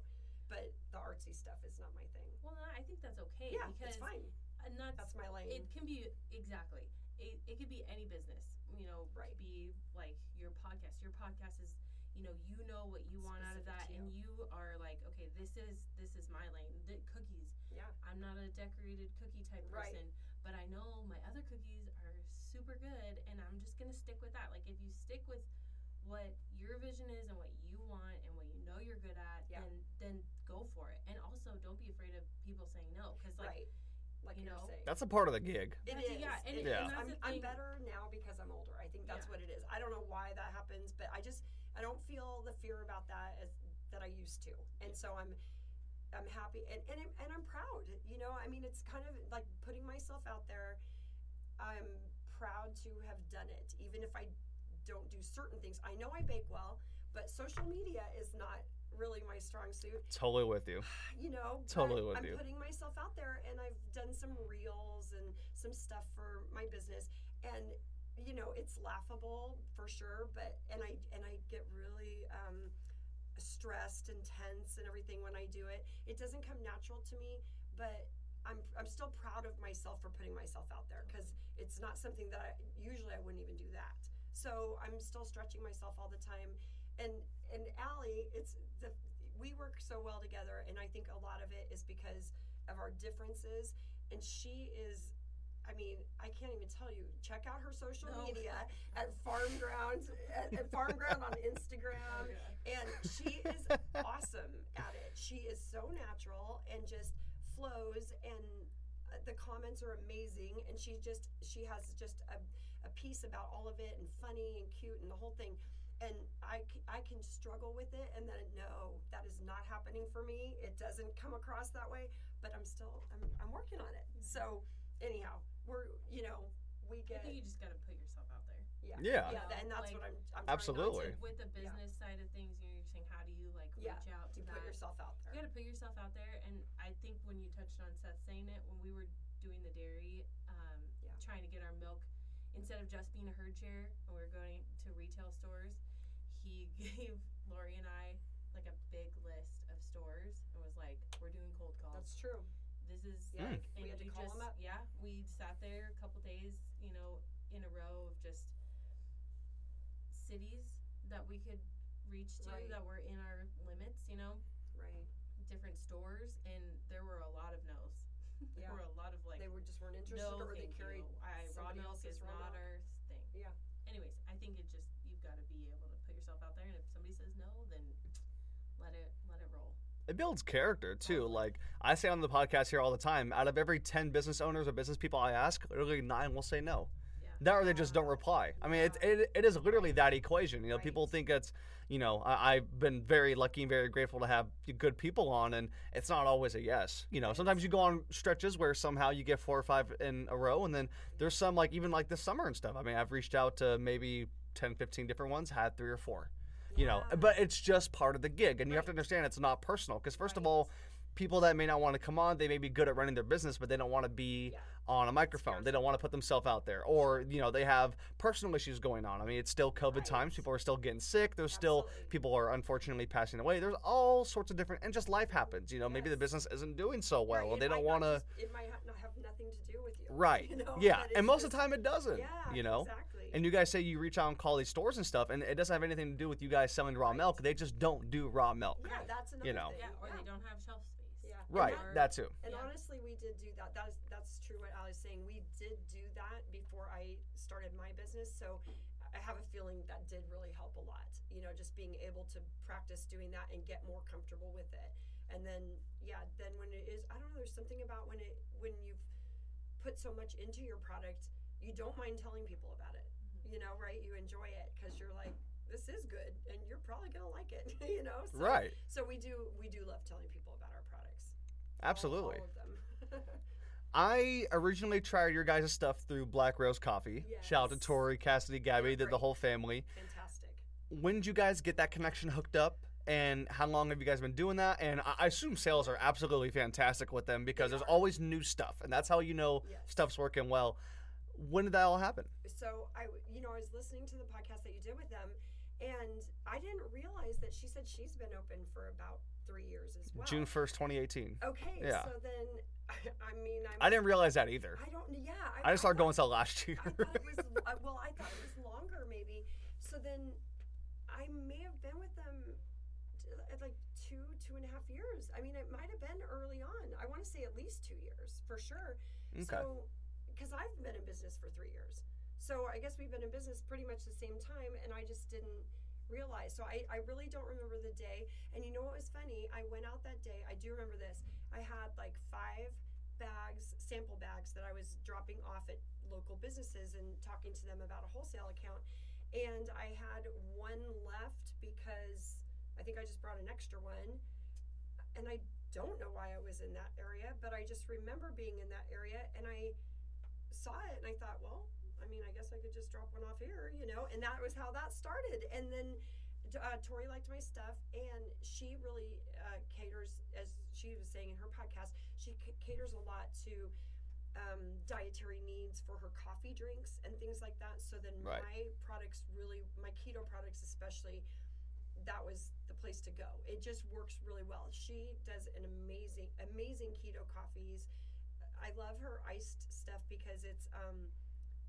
But the artsy stuff is not my thing. Well, I think that's okay yeah, because it's fine. and that's, That's my lane. it can be exactly. It, it could be any business. You know, Right. Be like your podcast. Your podcast is, you know, you know what you want out of that, to and you are like, okay, this is this is my lane. The cookies. Yeah. I'm not a decorated cookie type Right. person, but I know my other cookies are super good, and I'm just gonna stick with that. Like if you stick with what your vision is and what you want and what you know you're good at, Yeah. then then go for it. And also don't be afraid of people saying no, because like right. Like you you are know, saying. That's a part of the gig. It That's- is. yeah, and- it Yeah. and I'm, I'm better now because I'm older. I think that's Yeah. what it is. I don't know why that happens, but I just I don't feel the fear about that as that I used to, and so I'm I'm happy and and, I'm- and I'm proud. You know, I mean, it's kind of like putting myself out there. I'm proud to have done it, even if I don't do certain things. I know I bake well, but social media is not really my strong suit Totally with you. <sighs> you know, Totally with I'm you. putting myself out there, and I've done some reels and some stuff for my business, and you know, it's laughable for sure, but and I and I get really um, stressed and tense and everything when I do it. It doesn't come natural to me, but I'm I'm still proud of myself for putting myself out there because it's not something that I usually I wouldn't even do that. So I'm still stretching myself all the time, and and Ali, it's the we work so well together, and I think a lot of it is because of our differences, and she is. I mean, I can't even tell you. Check out her social No. media at Farm Ground, at, at Farm Ground on Instagram, <laughs> and she is awesome at it. She is so natural and just flows, and uh, the comments are amazing. And she just she has just a, a piece about all of it and funny and cute and the whole thing. And I, I can struggle with it, and then no, that is not happening for me. It doesn't come across that way, but I'm still I'm, I'm working on it. So anyhow, we're you know we I think you just gotta put yourself out there. yeah Yeah. yeah, and that's Like, what I'm, I'm Absolutely. Trying not With the business side of things, you know, you're saying how do you like Yeah, reach out to, to, to that? put yourself out there. You gotta put yourself out there, and I think when you touched on Seth saying it, when we were doing the dairy, um, Yeah. trying to get our milk, instead of just being a herd share, and we were going to retail stores, he <laughs> gave Lori and I like a big list of stores and was like, "We're doing cold calls. That's true. This is Yeah, like, we had to call just, up. Yeah, we sat there a couple days, you know, in a row of just cities that we could reach to Right. that were in our limits, you know Right. different stores, and there were a lot of no's. <laughs> there Yeah. were a lot of like, they were just weren't interested, no, or they carried. you. I, raw milk is raw not milk. our thing. Yeah. Anyways, I think it just you've got to be able to put yourself out there, and if somebody says no, then let it it builds character too. Like I say on the podcast here all the time, out of every ten business owners or business people I ask, literally nine will say no. Yeah. That or they just don't ah. reply. I mean, it, it, it is literally that equation. You know, people think it's, you know, I, I've been very lucky and very grateful to have good people on, and it's not always a yes. You know, sometimes you go on stretches where somehow you get four or five in a row, and then there's some like even like this summer and stuff. I mean, I've reached out to maybe 10, 15 different ones, had three or four. You know, but it's just part of the gig, and you have to understand it's not personal. Because first of all, people that may not want to come on, they may be good at running their business, but they don't want to be on a microphone. They don't want to put themselves out there, or you know, they have personal issues going on. I mean, it's still COVID times. People are still getting sick. There's still people are unfortunately passing away. There's all sorts of different, and just life happens. You know, maybe the business isn't doing so well, and they don't want to. It might not have nothing to do with you. <laughs> Right. You know, yeah, and most of the time it doesn't. Yeah. You know. Exactly. And you guys say you reach out and call these stores and stuff, and it doesn't have anything to do with you guys selling raw Right. milk. They just don't do raw milk. yeah, that's another you know. thing. Yeah, or yeah. they don't have shelf space. Yeah. And Right. that- That too. And Yeah. honestly, we did do that. That is that's true. What Ali was saying, we did do that before I started my business. So I have a feeling that did really help a lot. You know, just being able to practice doing that and get more comfortable with it. And then, yeah, then when it is, I don't know. There's something about when it when you've put so much into your product, you don't mind telling people about it. You know, right? You enjoy it because you're like, this is good, and you're probably gonna like it. <laughs> you know, so, Right. So we do we do love telling people about our products. Absolutely. all, of them. <laughs> I originally tried your guys' stuff through Black Rose Coffee. Shout out to Tori, Cassidy, Gabby, They're did the whole family. Fantastic. When did you guys get that connection hooked up? And how long have you guys been doing that? And I I assume sales are absolutely fantastic with them because They there's are. always new stuff, and that's how you know Yes. stuff's working well. When did that all happen? so I, you know, I was listening to the podcast that you did with them, and I didn't realize that she said she's been open for about three years as well. June first, 2018. Okay. Yeah. So then, <laughs> I mean, I'm, I didn't realize that either. I don't. Yeah. I just started thought- going till last year. I thought it <laughs> was uh, well. I thought it was longer, maybe. So then, I may have been with them at like two, two and a half years. I mean, it might have been early on. I want to say at least two years for sure. okay. So, because I've been in business for three years, so I guess we've been in business pretty much the same time, and I just didn't realize. So I, I really don't remember the day. And you know what was funny? I went out that day. I do remember this. I had like five bags, sample bags that I was dropping off at local businesses and talking to them about a wholesale account. And I had one left because I think I just brought an extra one. And I don't know why I was in that area, but I just remember being in that area and I saw it and I thought, well, I mean, I guess I could just drop one off here, you know? And that was how that started. And then uh, Tori liked my stuff and she really uh, caters, as she was saying in her podcast, she c- caters a lot to um, dietary needs for her coffee drinks and things like that. So then Right. my products really, my keto products especially, that was the place to go. It just works really well. She does an amazing, amazing keto coffees. I love her iced stuff because it's um,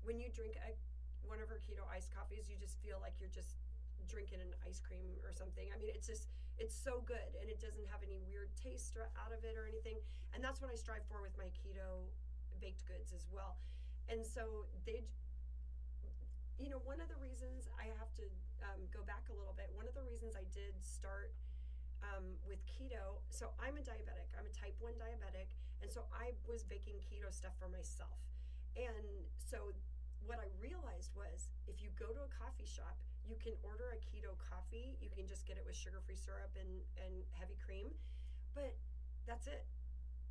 when you drink a, one of her keto iced coffees, you just feel like you're just drinking an ice cream or something. I mean, it's just it's so good and it doesn't have any weird taste out of it or anything. And that's what I strive for with my keto baked goods as well. And so they, you know, one of the reasons I have to um, go back a little bit. One of the reasons I did start um, with keto. So I'm a diabetic. I'm a type one diabetic, and so I was baking keto stuff for myself. And so what I realized was if you go to a coffee shop, you can order a keto coffee. You can just get it with sugar-free syrup and and heavy cream, but that's it.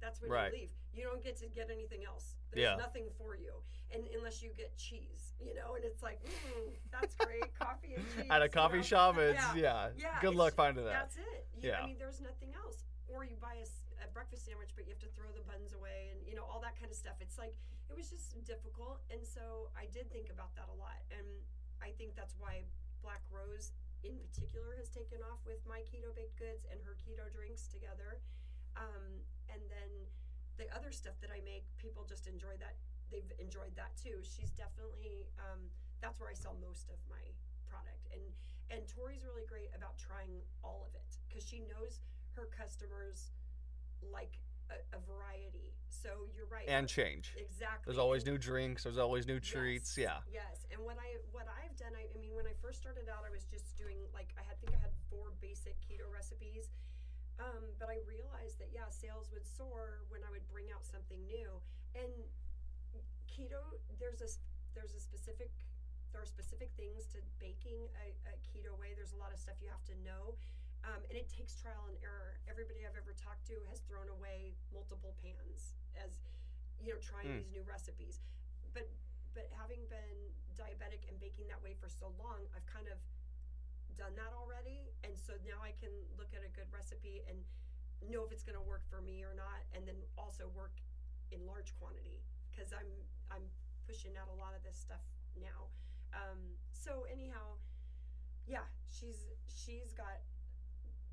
That's when Right. you leave. You don't get to get anything else. There's Yeah. nothing for you, and unless you get cheese, you know. And it's like, mm, that's great, <laughs> coffee and cheese. At a you coffee know? shop, it's Yeah. yeah. Yeah, Good luck finding that. That's it. You, Yeah. I mean, there's nothing else. Or you buy a, a breakfast sandwich, but you have to throw the buns away and, you know, all that kind of stuff. It's like, it was just difficult. And so I did think about that a lot. And I think that's why Black Rose in particular has taken off with my keto baked goods and her keto drinks together. Um, and then the other stuff that I make, people just enjoy that. They've enjoyed that too. She's definitely, um, that's where I sell most of my product. And and Tori's really great about trying all of it because she knows her customers like a, a variety. So you're right. And change. exactly. There's always new drinks. There's always new treats. Yes, Yeah. Yes, and what I what I've done, I, I mean, when I first started out, I was just doing like I had think I had four basic keto recipes, um, but I realized that yeah, sales would soar when I would bring out something new. And keto, there's a there's a specific there are specific things to baking a, a keto way. There's a lot of stuff you have to know. Um, and it takes trial and error. Everybody I've ever talked to has thrown away multiple pans as you know trying Mm. these new recipes. But but having been diabetic and baking that way for so long, I've kind of done that already, and so now I can look at a good recipe and know if it's going to work for me or not, and then also work in large quantity because I'm I'm pushing out a lot of this stuff now. Um, so anyhow, yeah, she's she's got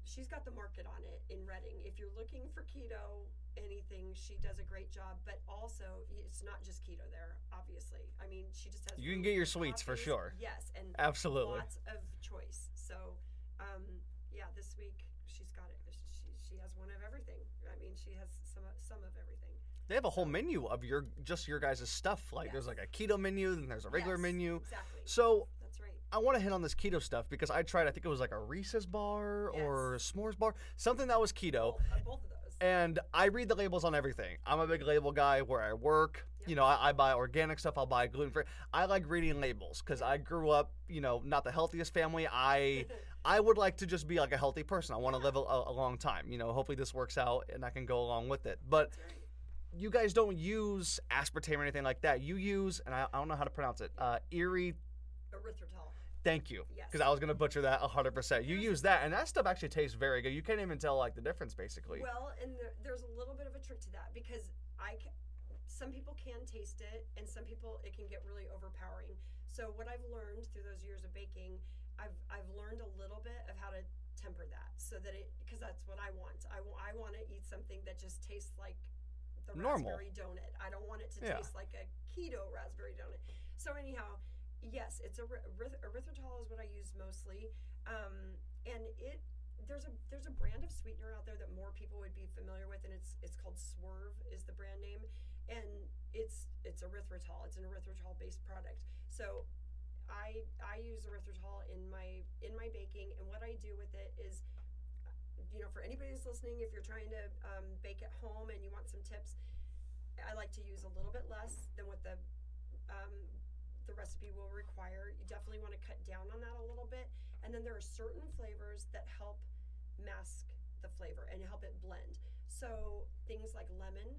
she's got the market on it in Redding. If you're looking for keto anything, she does a great job. But also, it's not just keto there. Obviously, I mean, she just has. You can get your sweets for sure. Yes, and Absolutely. lots of choice. So, um, yeah, this week she's got it. She she has one of everything. I mean, she has some of- some of everything. They have a whole menu of your just your guys' stuff. Like there's like a keto menu, and there's a regular Yes, menu. Exactly. So. I want to hit on this keto stuff because I tried. I think it was like a Reese's bar or a s'mores bar, something that was keto. Both, uh, both of those. And I read the labels on everything. I'm a big label guy where I work. Yep. You know, I, I buy organic stuff. I'll buy gluten free. I like reading labels because I grew up, you know, not the healthiest family. I <laughs> I would like to just be like a healthy person. I want to live a, a, long time. You know, hopefully this works out and I can go along with it. But you guys don't use aspartame or anything like that. You use, and I, I don't know how to pronounce it, uh. Erythritol. Thank you, Yes. because I was gonna butcher that 100. percent You use that, and that stuff actually tastes very good. You can't even tell like the difference, basically. Well, and there, there's a little bit of a trick to that because I ca some people can taste it, and some people it can get really overpowering. So what I've learned through those years of baking, I've I've learned a little bit of how to temper that so that it because that's what I want. I, I want to eat something that just tastes like the Normal. raspberry donut. I don't want it to Yeah. taste like a keto raspberry donut. So anyhow, yes, it's a eryth- erythritol is what I use mostly, um, and it there's a there's a brand of sweetener out there that more people would be familiar with, and it's it's called Swerve is the brand name, and it's it's erythritol. It's an erythritol based product. So I I use erythritol in my in my baking, and what I do with it is, you know, for anybody who's listening, if you're trying to um, bake at home and you want some tips, I like to use a little bit less than what the um, the recipe will require. You definitely want to cut down on that a little bit, and then there are certain flavors that help mask the flavor and help it blend. So things like lemon,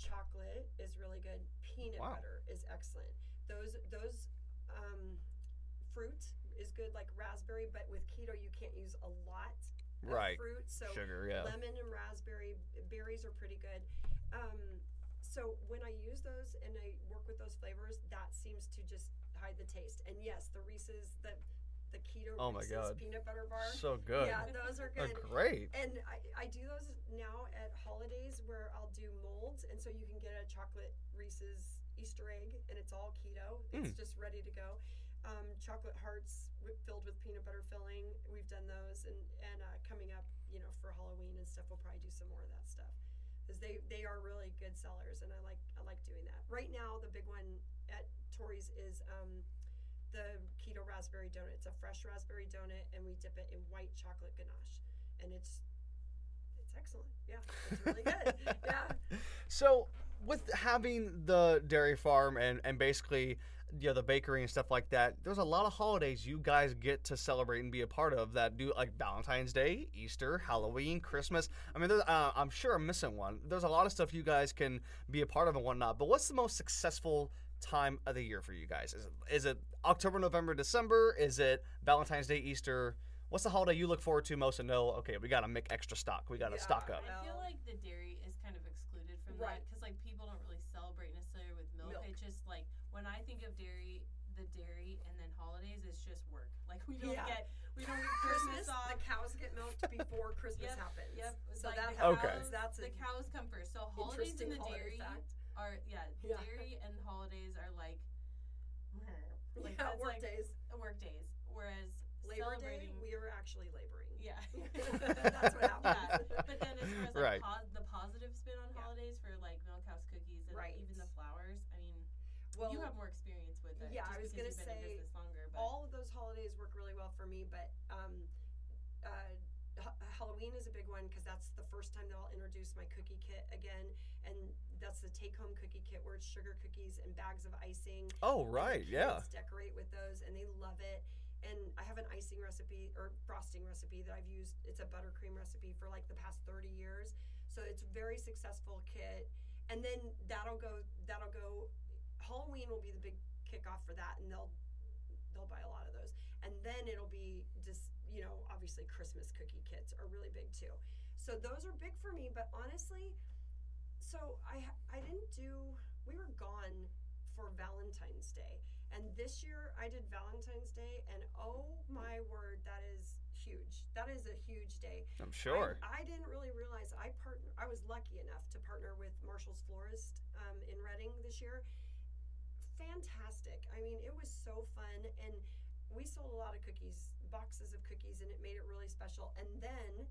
chocolate is really good. Peanut Wow. butter is excellent. Those those um, fruit is good, like raspberry. But with keto, you can't use a lot of Right. fruit. So Sugar, yeah. lemon and raspberry berries are pretty good. Um, so when I use those and I work with those flavors, that seems to just hide the taste. And yes, the Reese's, the the keto Oh my Reese's God. peanut butter bar. So good. Yeah, those are They're good. great. And I, I do those now at holidays where I'll do molds, and so you can get a chocolate Reese's Easter egg, and it's all keto. It's just ready to go. Um, chocolate hearts filled with peanut butter filling. We've done those, and and uh, coming up, you know, for Halloween and stuff, we'll probably do some more of that stuff because they they are really good sellers, and I like I like doing that. Right now, the big one at Tori's is um, the keto raspberry donut. It's a fresh raspberry donut, and we dip it in white chocolate ganache, and it's it's excellent. Yeah, it's really good. <laughs> yeah. So with having the dairy farm and and basically you know the bakery and stuff like that, there's a lot of holidays you guys get to celebrate and be a part of that do like Valentine's Day, Easter, Halloween, Christmas. I mean, there's, uh, I'm sure I'm missing one. There's a lot of stuff you guys can be a part of and whatnot. But what's the most successful time of the year for you guys? Is it, is it October, November, December? Is it Valentine's Day, Easter? What's the holiday you look forward to most and know? Okay, we got to make extra stock. We got to Yeah. stock up. I feel like the dairy is kind of excluded from that because like people don't really celebrate necessarily with milk. Milk. It's just like when I think of dairy, the dairy and then holidays, it's just work. <laughs> Like we don't Yeah. get we don't get Christmas, Christmas off. the cows get milked <laughs> before Christmas Yep, happens. Yep. So like that the Okay. That's the cows come first. So holidays and the dairy fact. are yeah, <laughs> Yeah. dairy and holidays are like like yeah, work like days. work days. Whereas Labor Day, celebrating we are actually laboring. yeah. That's what happens. Yeah, but then as far as like Right. pos- the positive spin on Yeah. holidays for like MilkHouse Cookies and Right. even the flowers, I mean, Well, you have more experience with it. yeah, just I was gonna you've been in say business longer, but all of those holidays work really well for me, but um, uh, Ha- Halloween is a big one because that's the first time that I'll introduce my cookie kit again, and that's the take-home cookie kit where it's sugar cookies and bags of icing. Oh, right. the Yeah. decorate with those, and they love it. And I have an icing recipe or frosting recipe that I've used. It's a buttercream recipe for like the past 30 years. So it's a very successful kit. And then that'll go that'll go Halloween will be the big kickoff for that and they'll they'll buy a lot of those. And then it'll be just, you know, obviously Christmas cookie kits are really big too. So those are big for me, but honestly, so I I didn't do we were gone for Valentine's Day. And this year I did Valentine's Day and oh my word, that is huge. That is a huge day. I'm sure. I, I didn't really realize I partner. I was lucky enough to partner with Marshall's Florist um, in Redding this year. Fantastic. I mean, it was so fun, and we sold a lot of cookies, boxes of cookies, and it made it really special. And then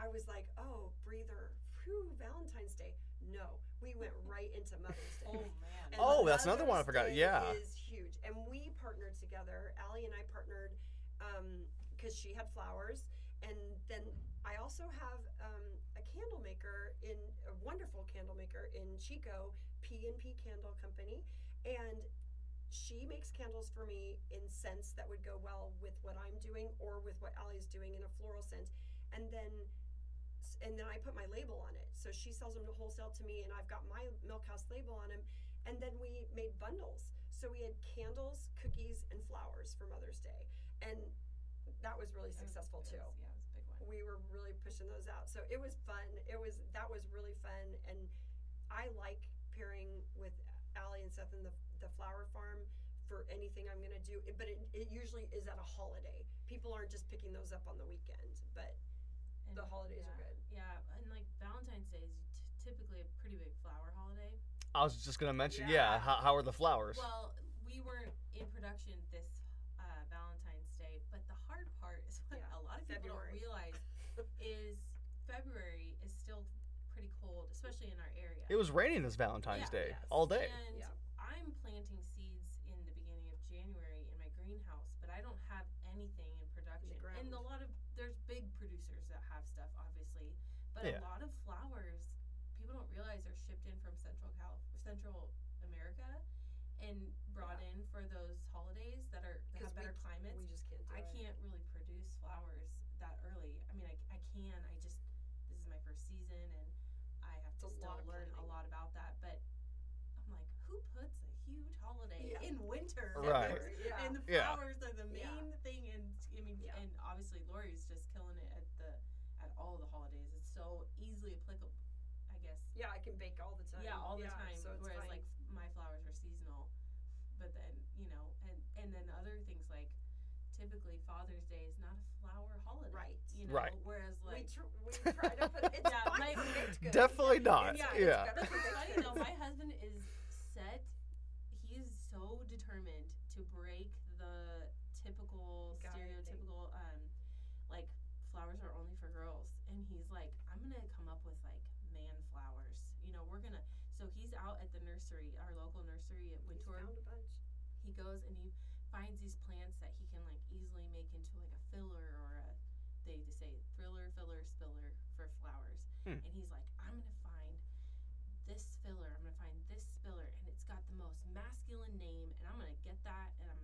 I was like, oh, breather, whew, Valentine's Day. No, we went <laughs> right into Mother's Day. oh man. And Oh, that's another one I forgot. Day Yeah. is huge, and we partnered together. Ali and I partnered because she had flowers, and then I also have um, a candle maker in a wonderful candle maker in Chico, P and P Candle Company, and she makes candles for me in scents that would go well with what I'm doing or with what Ali's doing in a floral scent, and then and then I put my label on it. So she sells them to wholesale to me, and I've got my Milk House label on them. And then we made bundles. So we had candles, cookies, and flowers for Mother's Day, and that was really was- successful too was- yeah, it was a big one. we were really pushing those out. So it was fun. It was that was really fun, and I like pairing with Ali and Seth in the the flower farm for anything I'm gonna do. But it, it usually is at a holiday. People aren't just picking those up on the weekend. But And, the holidays yeah, are good. Yeah, and like Valentine's Day is t- typically a pretty big flower holiday. I was just gonna mention, yeah. Yeah. how, how are the flowers? Well, we weren't in production this uh, Valentine's Day, but the hard part is what Yeah, a lot of people don't realize is February is still pretty cold, especially in our area. It was raining this Valentine's Yeah, Day yes. all day. And Yeah. I'm planting seeds in the beginning of January in my greenhouse, but I don't have anything in production. and a lot of there's big producers that have stuff, obviously, but Yeah. a lot of flowers people don't realize are shipped in from Central Cal, Central America, and brought in for those holidays that are that 'Cause have better c- climates. we just can't do I it. can't really produce flowers that early. I mean, I, I can. I just this is my first season, and I have to It's a still lot of learn a lot about that. But I'm like, who puts a huge holiday Yeah. in winter? Right. <laughs> Yeah. And the Yeah. flowers are the main Yeah. thing, and I mean, Yeah. and obviously Lori's just killing it at the at all the holidays. It's so easily applicable, I guess. yeah, I can bake all the time. Yeah, all the time. So Whereas fine. like my flowers are seasonal, but then you know, and and then other things like typically Father's Day is not a flower holiday, Right. You know, Right. whereas we tr- we try to put it's <laughs> Yeah, my- for baked goods. Definitely not. Yeah, Yeah. it's better for It's funny though. My husband is Seth. He is so determined to break the typical, Guy stereotypical, um, like flowers are only for girls, and he's like, I'm gonna come up with like man flowers. You know, we're gonna. So he's out at the nursery, our local nursery at He's Wintour. found a bunch. He goes and he finds these plants that he can like easily make into like a filler or a they just say thriller, filler, spiller for flowers. Hmm. And he's like, I'm gonna find this filler, I'm gonna find this spiller, and it's got the most masculine name, and I'm gonna get that and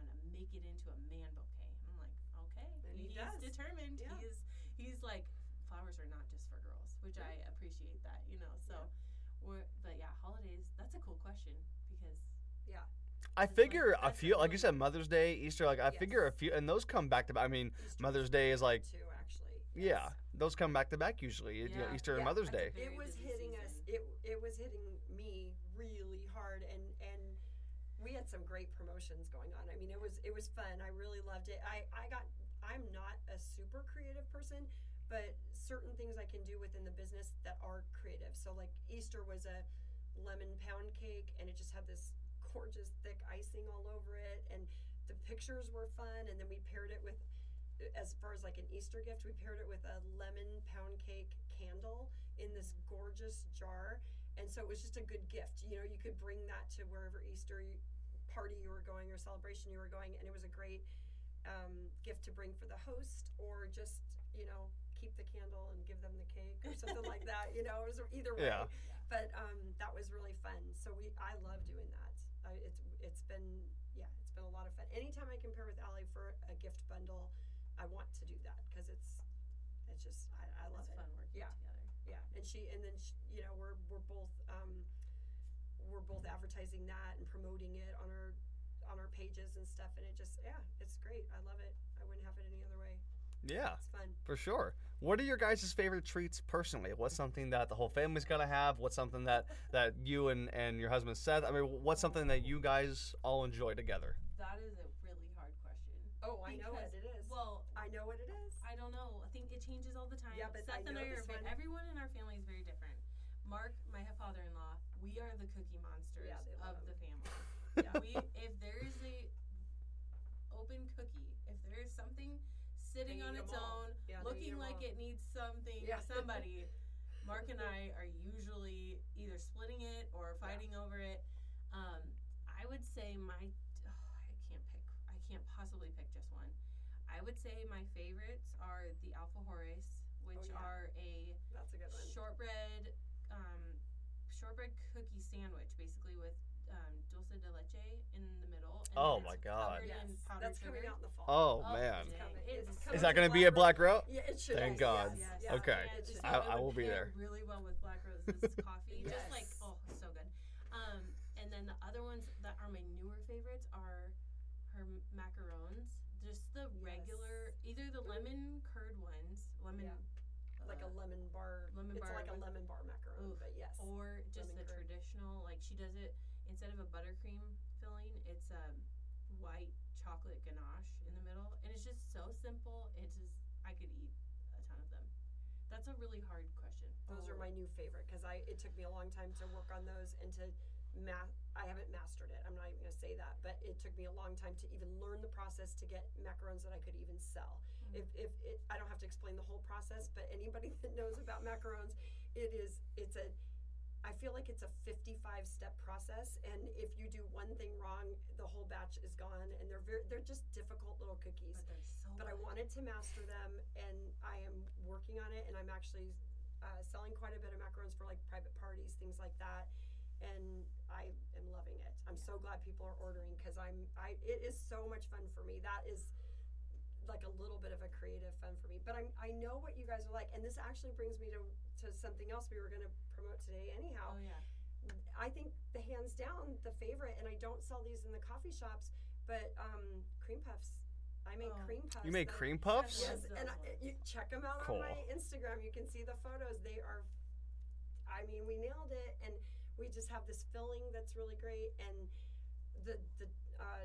I'm gonna make it into a man bouquet. I'm like, okay. And he he's does. determined. Yeah. He's he's like flowers are not just for girls, which I appreciate that, you know. So we're but yeah, holidays, that's a cool question because Yeah. I It's like- figure a few, like you said, Mother's Day, Easter. Like I figure a few, and those come back to back. I mean, Easter Mother's Day is like- too, actually. yeah, those come back to back usually. You know, Yeah. Easter and Mother's that's Day. It was busy hitting us. It it was hitting me really hard, and and we had some great promotions going on. I mean, it was it was fun. I really loved it. I I got. I'm not a super creative person, but certain things I can do within the business that are creative. So like Easter was a lemon pound cake, and it just had this gorgeous thick icing all over it, and the pictures were fun. And then we paired it with as far as like an Easter gift, we paired it with a lemon pound cake candle in this gorgeous jar. And so it was just a good gift. You know, you could bring that to wherever Easter you were going or celebration you were going. And it was a great um, gift to bring for the host or just, you know, keep the candle and give them the cake or something like <laughs> that. You know, it was either way. Yeah. But um, that was really fun. So we, I love doing that. I, it's, it's been, yeah, it's been a lot of fun. Anytime I compare with Ali for a gift bundle, I want to do that because it's, it's just, I, I love it's it. fun working Yeah. together. Yeah, and she and then she, you know we're we're both um, we're both advertising that and promoting it on our on our pages and stuff, and it just yeah, it's great. I love it. I wouldn't have it any other way. Yeah, It's fun. for sure. What are your guys' favorite treats personally? What's something that the whole family's gotta have? What's something that that you and and your husband Seth? I mean, what's something that you guys all enjoy together? That is a really hard question. Oh, I know what it is. Well, I know what it is. I don't know. I think it changes all the time. Yeah, but I and know I are this ve- one. everyone in our family is very different. Mark, my father-in-law, we are the cookie monsters Yeah, of love the 'em. family. Yeah. we if there is a open cookie, if there is something sitting on its own, Yeah, looking like it needs something, Yeah. somebody, <laughs> Mark and I are usually either splitting it or fighting over it. Um, I would say my oh, I can't pick. I can't possibly pick just one. I would say my favorites are the alfajores, which Oh, are a That's a good one. shortbread um, shortbread cookie sandwich, basically with um, dulce de leche in the middle. And Oh my God. Yes, in powdered that's coming out in the fall. Oh, Oh, man. dang. coming. It's It's coming Is that going to be a Black Rose? Yeah, it should. Thank be. God. Yes, Yes. yes. Okay. And It I- I will be there. Really well with Black Rose's <laughs> coffee. Just like oh, so good. Um, and then the other ones that are my newer favorites are her macarons. Just the regular, either the lemon curd ones, lemon, Yeah. like a uh, lemon bar. lemon it's bar like a lemon bar macaron, Oof. but yes. or just lemon the curd. traditional. Like she does it instead of a buttercream filling, it's a white chocolate ganache in the middle, and it's just so simple. It just I could eat a ton of them. That's a really hard question. Those are my new favorite because I it took me a long time to work on those and to math. I haven't mastered it. I'm not even going to say that, but it took me a long time to even learn the process to get macarons that I could even sell. Mm. If if it, I don't have to explain the whole process, but anybody <laughs> that knows about macarons, it is it's a I feel like it's a 55 step process, and if you do one thing wrong, the whole batch is gone, and they're very they're just difficult little cookies But so. but I wanted to master them, and I am working on it. And I'm actually uh, selling quite a bit of macarons for like private parties, things like that. And I am loving it. I'm so glad people are ordering because I'm. I it is so much fun for me. That is like a little bit of a creative fun for me. But I'm I know what you guys are like, and this actually brings me to to something else we were going to promote today. Anyhow, Oh yeah. I think the hands down the favorite, and I don't sell these in the coffee shops, but um, cream puffs. I make Oh. cream puffs. You make that- cream puffs? Yes, and I, you check them out Cool. on my Instagram. You can see the photos. They are, I mean, we nailed it, and we just have this filling that's really great, and the the uh,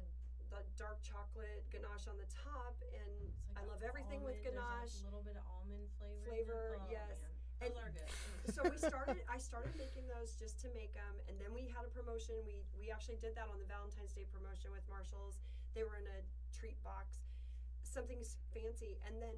the dark chocolate ganache on the top, and like I love everything with almond- there's ganache. A little bit of almond flavor. Flavor. Oh, yes. Man. And are good. so we started. I started making those just to make them, and then we had a promotion. We we actually did that on the Valentine's Day promotion with Marshalls. They were in a treat box, something fancy, and then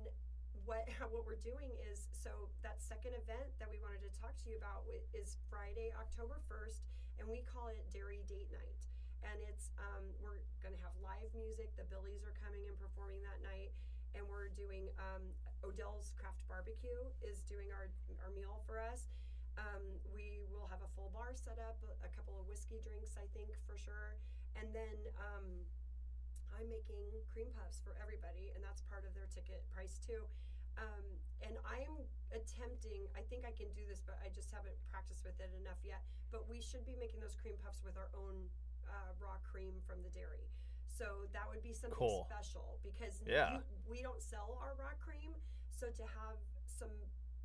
what <laughs> what we're doing is so that second event that we wanted to talk to you about is Friday, October first, and we call it Dairy Date Night. And it's um, we're gonna have live music. The Billies are coming and performing that night, and we're doing um, Odell's Craft Barbecue is doing our our meal for us. Um, we will have a full bar set up, a, couple of whiskey drinks, I think for sure, and then um, I'm making cream puffs for everybody, and that's part of their ticket price too. Um, and I'm attempting. I think I can do this, but I just haven't practiced with it enough yet. But we should be making those cream puffs with our own uh, raw cream from the dairy. So that would be something Cool. special because Yeah. you- we don't sell our raw cream. So to have some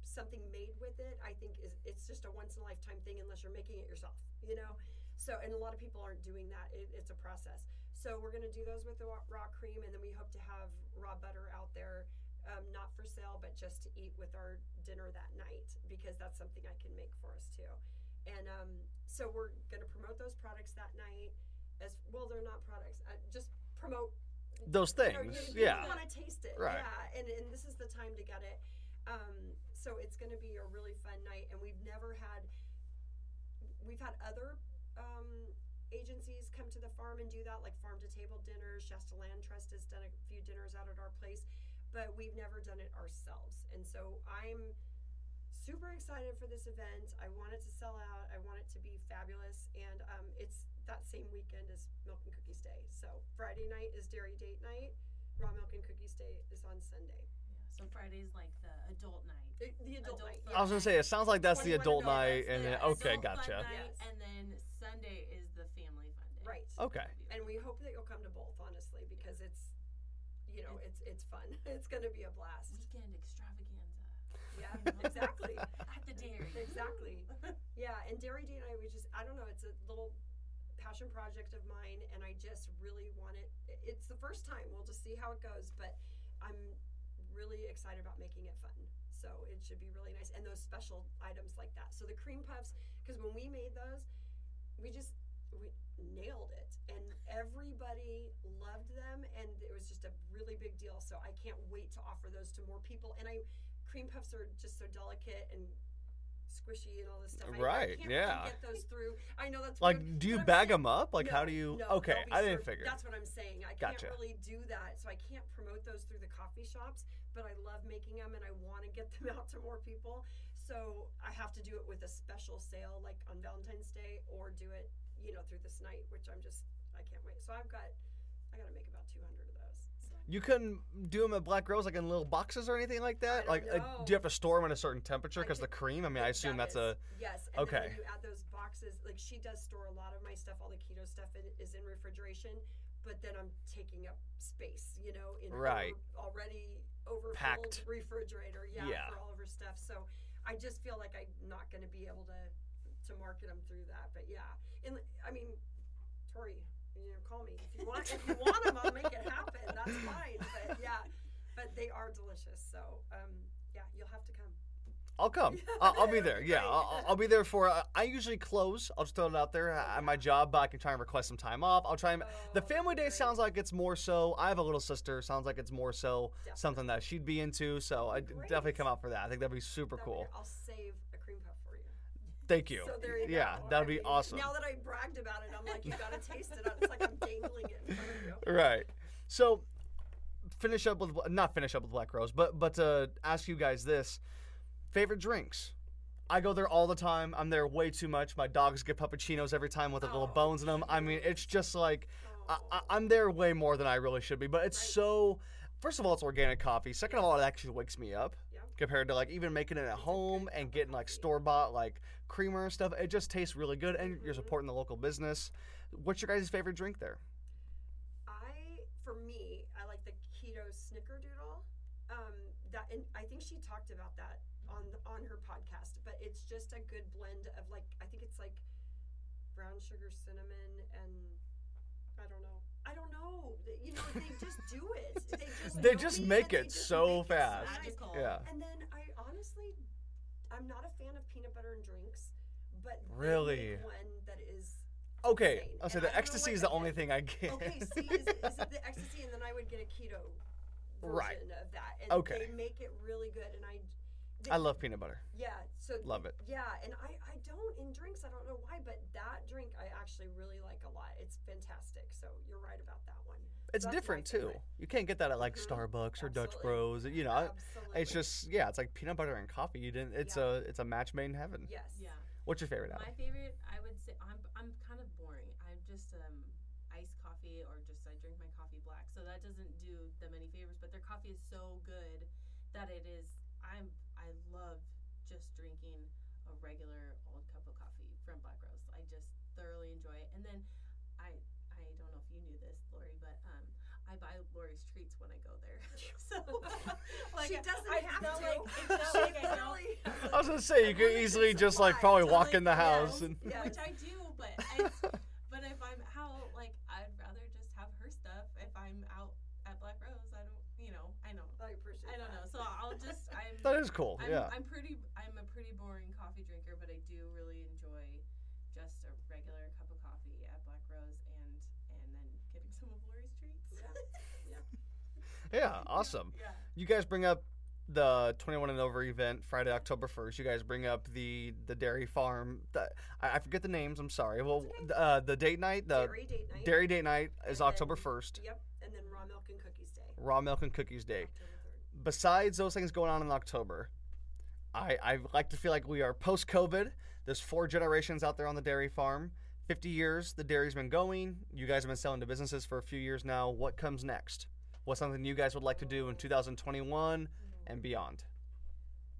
something made with it, I think is it's just a once in a lifetime thing unless you're making it yourself, you know. So and a lot of people aren't doing that. It, it's a process. So we're gonna do those with the raw, raw cream, and then we hope to have raw butter out there, um, not for sale, but just to eat with our dinner that night because that's something I can make for us too. And um, so we're gonna promote those products that night. As well, they're not products. Uh, just promote Those things. you, yeah. want to taste it. Right. Yeah, and, and this is the time to get it. Um, so it's going to be a really fun night, and we've never had. We've had other um, agencies come to the farm and do that, like farm to table dinners. Shasta Land Trust has done a few dinners out at our place, but we've never done it ourselves. And so I'm super excited for this event. I want it to sell out. I want it to be fabulous, and um, it's that same weekend as Milk and Cookies Day. So Friday night is Dairy Date Night. Raw Milk and Cookies Day is on Sunday. Yeah. So Friday's like the adult night. The, the adult, Adult night. fun. I was gonna say it sounds like that's the adult and night, and the then okay, adult fun gotcha. night, Yes. And then Sunday is the family fun day. Right. Okay. And we hope that you'll come to both, honestly, because it's, you know, it's it's fun. <laughs> It's going to be a blast. Weekend extravaganza. Yeah, exactly. <laughs> At the dairy. Exactly. Yeah, and Dairy Day and I, we just, I don't know, it's a little passion project of mine, and I just really want it. It's the first time. We'll just see how it goes, but I'm really excited about making it fun. So it should be really nice. And those special items like that. So the cream puffs, because when we made those, we just, we nailed it. And everybody loved them, and it was just a really big deal. So I can't wait to offer those to more people. And I, cream puffs are just so delicate and squishy and all this stuff. I- I, Right, can't yeah. Really get those through. I know that's Like, do you bag saying- them up? Like, how do you? no, okay, I didn't served- figure. That's what I'm saying. I Gotcha. can't really do that, so I can't promote those through the coffee shops. But I love making them, and I want to get them <laughs> out to more people. So I have to do it with a special sale, like on Valentine's Day, or do it, you know, through this night, which I'm just, I can't wait. So I've got, I got to make about 200 of those. You couldn't do them at Black Rose like in little boxes or anything like that. like, uh, do you have to store them at a certain temperature? Because the cream. I mean, I assume That that's a. yes. And okay. Then you add those boxes, like she does store a lot of my stuff. All the keto stuff in, is in refrigeration, but then I'm taking up space. You know, in Right. over, already overfilled Packed. refrigerator. Yeah, Yeah. for all of her stuff. So I just feel like I'm not going to be able to to market them through that. But yeah, and I mean, Tori, you know, call me if you want. if you want them, I'll make it happen. That's fine. But yeah, but they are delicious. So um, yeah, you'll have to come. I'll come. <laughs> I'll, I'll be there. Yeah, I'll, I'll be there for. Uh, I usually close. I'll just throw it out there at my job, but I can try and request some time off. I'll try and. The Oh, family day great. sounds like it's more so. I have a little sister. Sounds like it's more so Definitely. something that she'd be into. So I definitely come out for that. I think that'd be super cool. I'll save a cream puff for you. Thank you. So there you yeah, go. that'd I be mean, awesome. Now that I bragged about it, I'm like, you gotta taste it. It's like I'm dangling it in front of you. Right. So finish up with not finish up with Black Rose, but but to ask you guys this: favorite drinks. I go there all the time. I'm there way too much. My dogs get puppuccinos every time with the little Oh, bones in them. I mean, it's just like I, Oh. I, I'm there way more than I really should be. But it's Right. so. First of all, it's organic coffee. Second of all, it actually wakes me up Yeah. compared to like even making it at It's home and getting like store bought like creamer and stuff. It just tastes really good, and you're supporting the local business. What's your guys' favorite drink there? I, for me, I like the keto snickerdoodle. Um, that, and I think she talked about that on on her podcast. But it's just a good blend of like I think it's like brown sugar, cinnamon, and I don't know. I don't know. You know, they just do it. They just They just make they it just so it fast. nice. Yeah. And then I honestly, I'm not a fan of peanut butter and drinks, but they Really? make one that is Okay, insane. I'll say And the I don't know ecstasy what is the only thing I get. Okay, <laughs> see, is it, is it the ecstasy, and then I would get a keto version Right. of that. And Okay. they make it really good, and I. They, I love peanut butter. Yeah, so Love it. Yeah, and I I don't in drinks. I don't know why, but that drink I actually really like a lot. It's fantastic. So you're right about that one. It's That's different too. favorite. You can't get that at like Mhm. Starbucks or Dutch Bros. You know, Absolutely. it's just yeah, it's like peanut butter and coffee. You didn't. It's Yeah. a it's a match made in heaven. yes. Yeah. What's your favorite? My Adam? favorite, I would say, I'm I'm kind of boring. I'm just um iced coffee or just I drink my coffee black. So that doesn't do them any favors. But their coffee is so good that it is. I'm I love just drinking a regular old cup of coffee from Black Rose. I just thoroughly enjoy it. And then I I don't know if you knew this, Lori, but um I buy Lori's treats when I go there. <laughs> <laughs> so <laughs> like she doesn't I, have to. Like, it's not like I don't. I was gonna say you could easily just like probably So, walk like, in the yes, house and Yeah. which I do, but I, but if I'm out, like I'd rather just have her stuff. If I'm out at Black Rose, I don't, you know, I know, I appreciate I don't know. So I'll just, I'm, that is cool. I'm, yeah. I'm pretty, I'm a pretty boring coffee drinker, but I do really enjoy just a regular cup of coffee at Black Rose and and then getting some of Lori's treats. Yeah. <laughs> Yeah. Awesome. yeah. You guys bring up the 21 and over event Friday, October 1st. You guys bring up the the dairy farm. The, I, I forget the names. I'm sorry. Well, okay. uh, the date night, the Dairy date night. dairy date night is And October then- 1st. Yep, and then raw milk and cookies day. Raw milk and cookies day. Besides those things going on in October, I, I like to feel like we are post COVID. There's four generations out there on the dairy farm. 50 years the dairy's been going. You guys have been selling to businesses for a few years now. What comes next? What's something you guys would like to do in 2021 and beyond?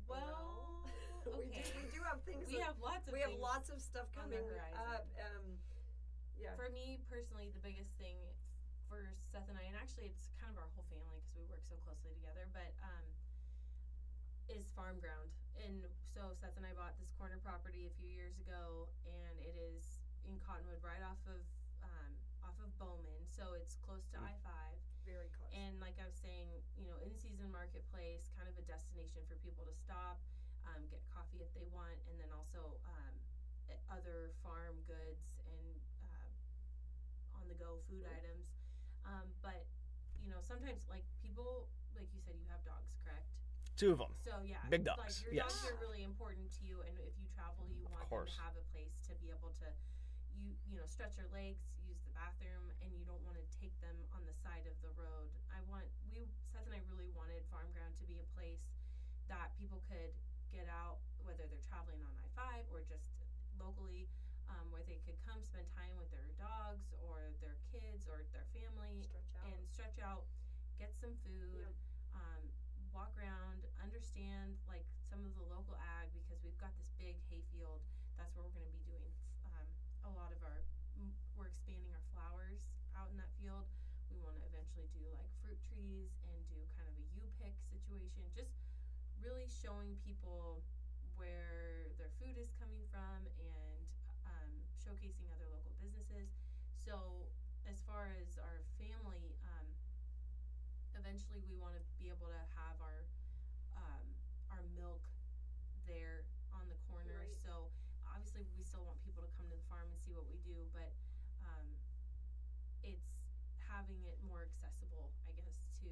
Well, <laughs> we, okay. do, we do have things. We that- have lots of we have lots of stuff coming up. Um, yeah. For me personally, the biggest thing for Seth and I, and actually it's kind of our whole family because we work so closely together, but um, is farm ground. And so Seth and I bought this corner property a few years ago, and it is in Cottonwood, right off of um, off of Bowman. So it's close to I five. Very close. And like I was saying, you know, in season marketplace, kind of a destination for people to stop, um, get coffee if they want, and then also um, other farm goods and uh, on the go food items. Um, but you know, sometimes like people, like you said, you have dogs, correct? Two of them. So yeah, Big Like dogs, your yes. dogs are really important to you, and if you travel, you want them to have a place to be able to, you you know, stretch their legs, use the bathroom, and you don't want to take them on the side of the road. I want we Seth and I really wanted Farm Ground to be a place that people could get out, whether they're traveling on I five or just locally, um, where they could come spend time with their dogs or their kids or their family Stretch out. and stretch out, get some food, um, walk around, understand like some of the local ag because we've got this big hayfield. That's where we're going to be doing um, a lot of our. m- We're expanding our flowers out in that field. We want to eventually do like fruit trees and do kind of a U pick situation. Just really showing people where their food is coming from and um, showcasing other local businesses. So as far as our family, um, eventually we want to be able to have our um, our milk there on the corner. Right. So obviously we still want people to come to the farm and see what we do, but having it more accessible, I guess, to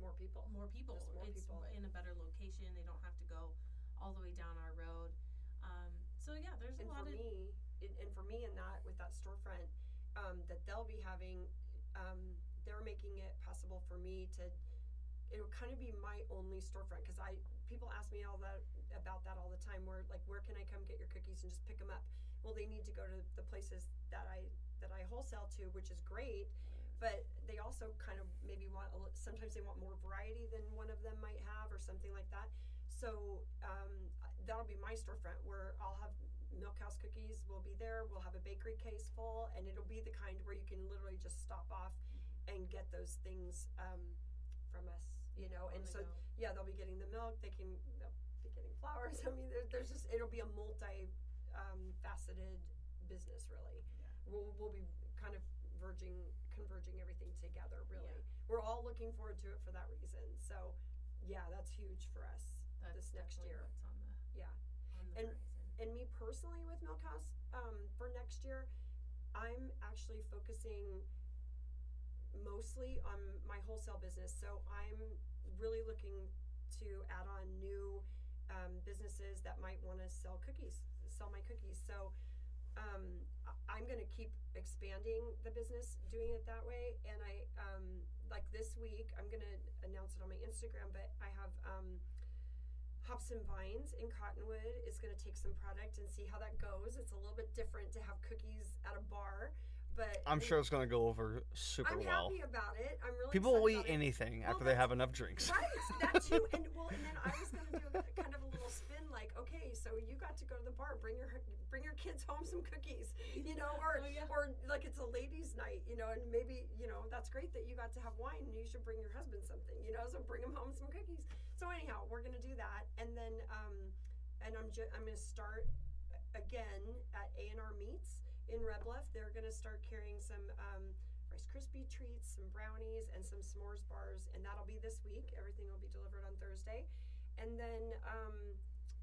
More people. more people. Just more it's people. in a better location. They don't have to go all the way down our road. Um, so yeah, there's and a lot for of me, and, and for me in that with that storefront, um, that they'll be having, um, they're making it possible for me to. It would kind of be my only storefront because I people ask me all that about that all the time. Where like, where can I come get your cookies and just pick them up? Well, they need to go to the places that I that I wholesale to, which is great. But they also kind of maybe want a, sometimes they want more variety than one of them might have or something like that. So um, that'll be my storefront where I'll have MilkHouse cookies will be there. We'll have a bakery case full, and it'll be the kind where you can literally just stop off and get those things um, from us. You know, and so go. yeah, they'll be getting the milk. They can they'll be getting flowers. <laughs> I mean, there, there's just it'll be a multi um, faceted business really. We'll we'll be kind of verging converging everything together. Really, we're all looking forward to it for that reason. So yeah, that's huge for us that's this next definitely year. what's on the Yeah. on the And- horizon. And me personally with MilkHouse, um, for next year, I'm actually focusing mostly on my wholesale business. So I'm really looking to add on new um, businesses that might want to sell cookies, sell my cookies. So um, I'm going to keep expanding the business, doing it that way. And I, um, like this week, I'm going to announce it on my Instagram, but I have um, Hops and Vines in Cottonwood is going to take some product and see how that goes. It's a little bit different to have cookies at a bar, but I'm sure it's gonna go over super I'm well. happy about it. I'm really People will eat it. anything Well, after they have enough drinks. Right, <laughs> that too. And well, and then I was gonna do a, kind of a little spin, like, okay, so you got to go to the bar, bring your bring your kids home some cookies, you know, or Oh, yeah. or like it's a ladies' night, you know, and maybe you know that's great that you got to have wine, and you should bring your husband something, you know, so bring him home some cookies. So anyhow, we're gonna do that, and then um, and I'm ju- I'm gonna start again at A and R Meats in Red Bluff. They're gonna start carrying some. Um, Rice Krispie treats, some brownies, and some s'mores bars, and that'll be this week. Everything will be delivered on Thursday. And then um,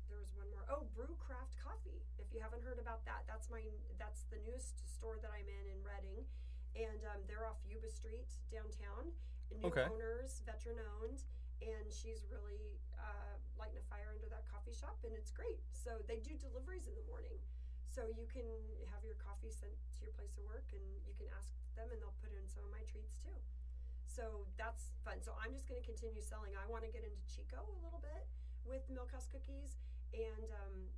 there was one more. Oh, Brewcraft Coffee. If you haven't heard about that, that's my that's the newest store that I'm in in Redding, and um, they're off Yuba Street downtown. New Okay. owners, veteran owned, and she's really uh, lighting a fire under that coffee shop, and it's great. So they do deliveries in the morning. So you can have your coffee sent to your place of work, and you can ask them, and they'll put in some of my treats too. So that's fun. So I'm just going to continue selling. I want to get into Chico a little bit with MilkHouse cookies, and um,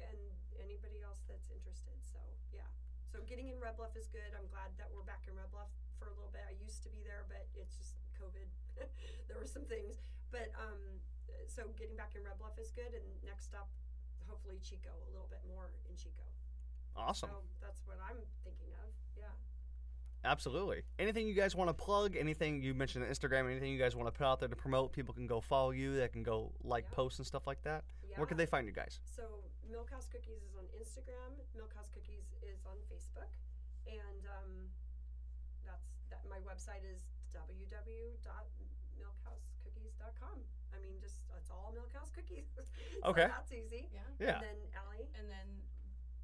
and anybody else that's interested. So yeah. So getting in Red Bluff is good. I'm glad that we're back in Red Bluff for a little bit. I used to be there, but it's just COVID. <laughs> there were some things, but um, so getting back in Red Bluff is good. And next stop, hopefully Chico, a little bit more in Chico. Awesome. So that's what I'm thinking of. Yeah. Absolutely. Anything you guys want to plug? Anything you mentioned on Instagram? Anything you guys want to put out there to promote? People can go follow you. They can go like Yeah. posts and stuff like that. Yeah. Where can they find you guys? So MilkHouse Cookies is on Instagram. MilkHouse Cookies is on Facebook, and um, that's that. My website is www.milkhousecookies.com. I mean, just it's all MilkHouse Cookies. <laughs> so Okay. that's easy. Yeah. Yeah. And then Ali. And then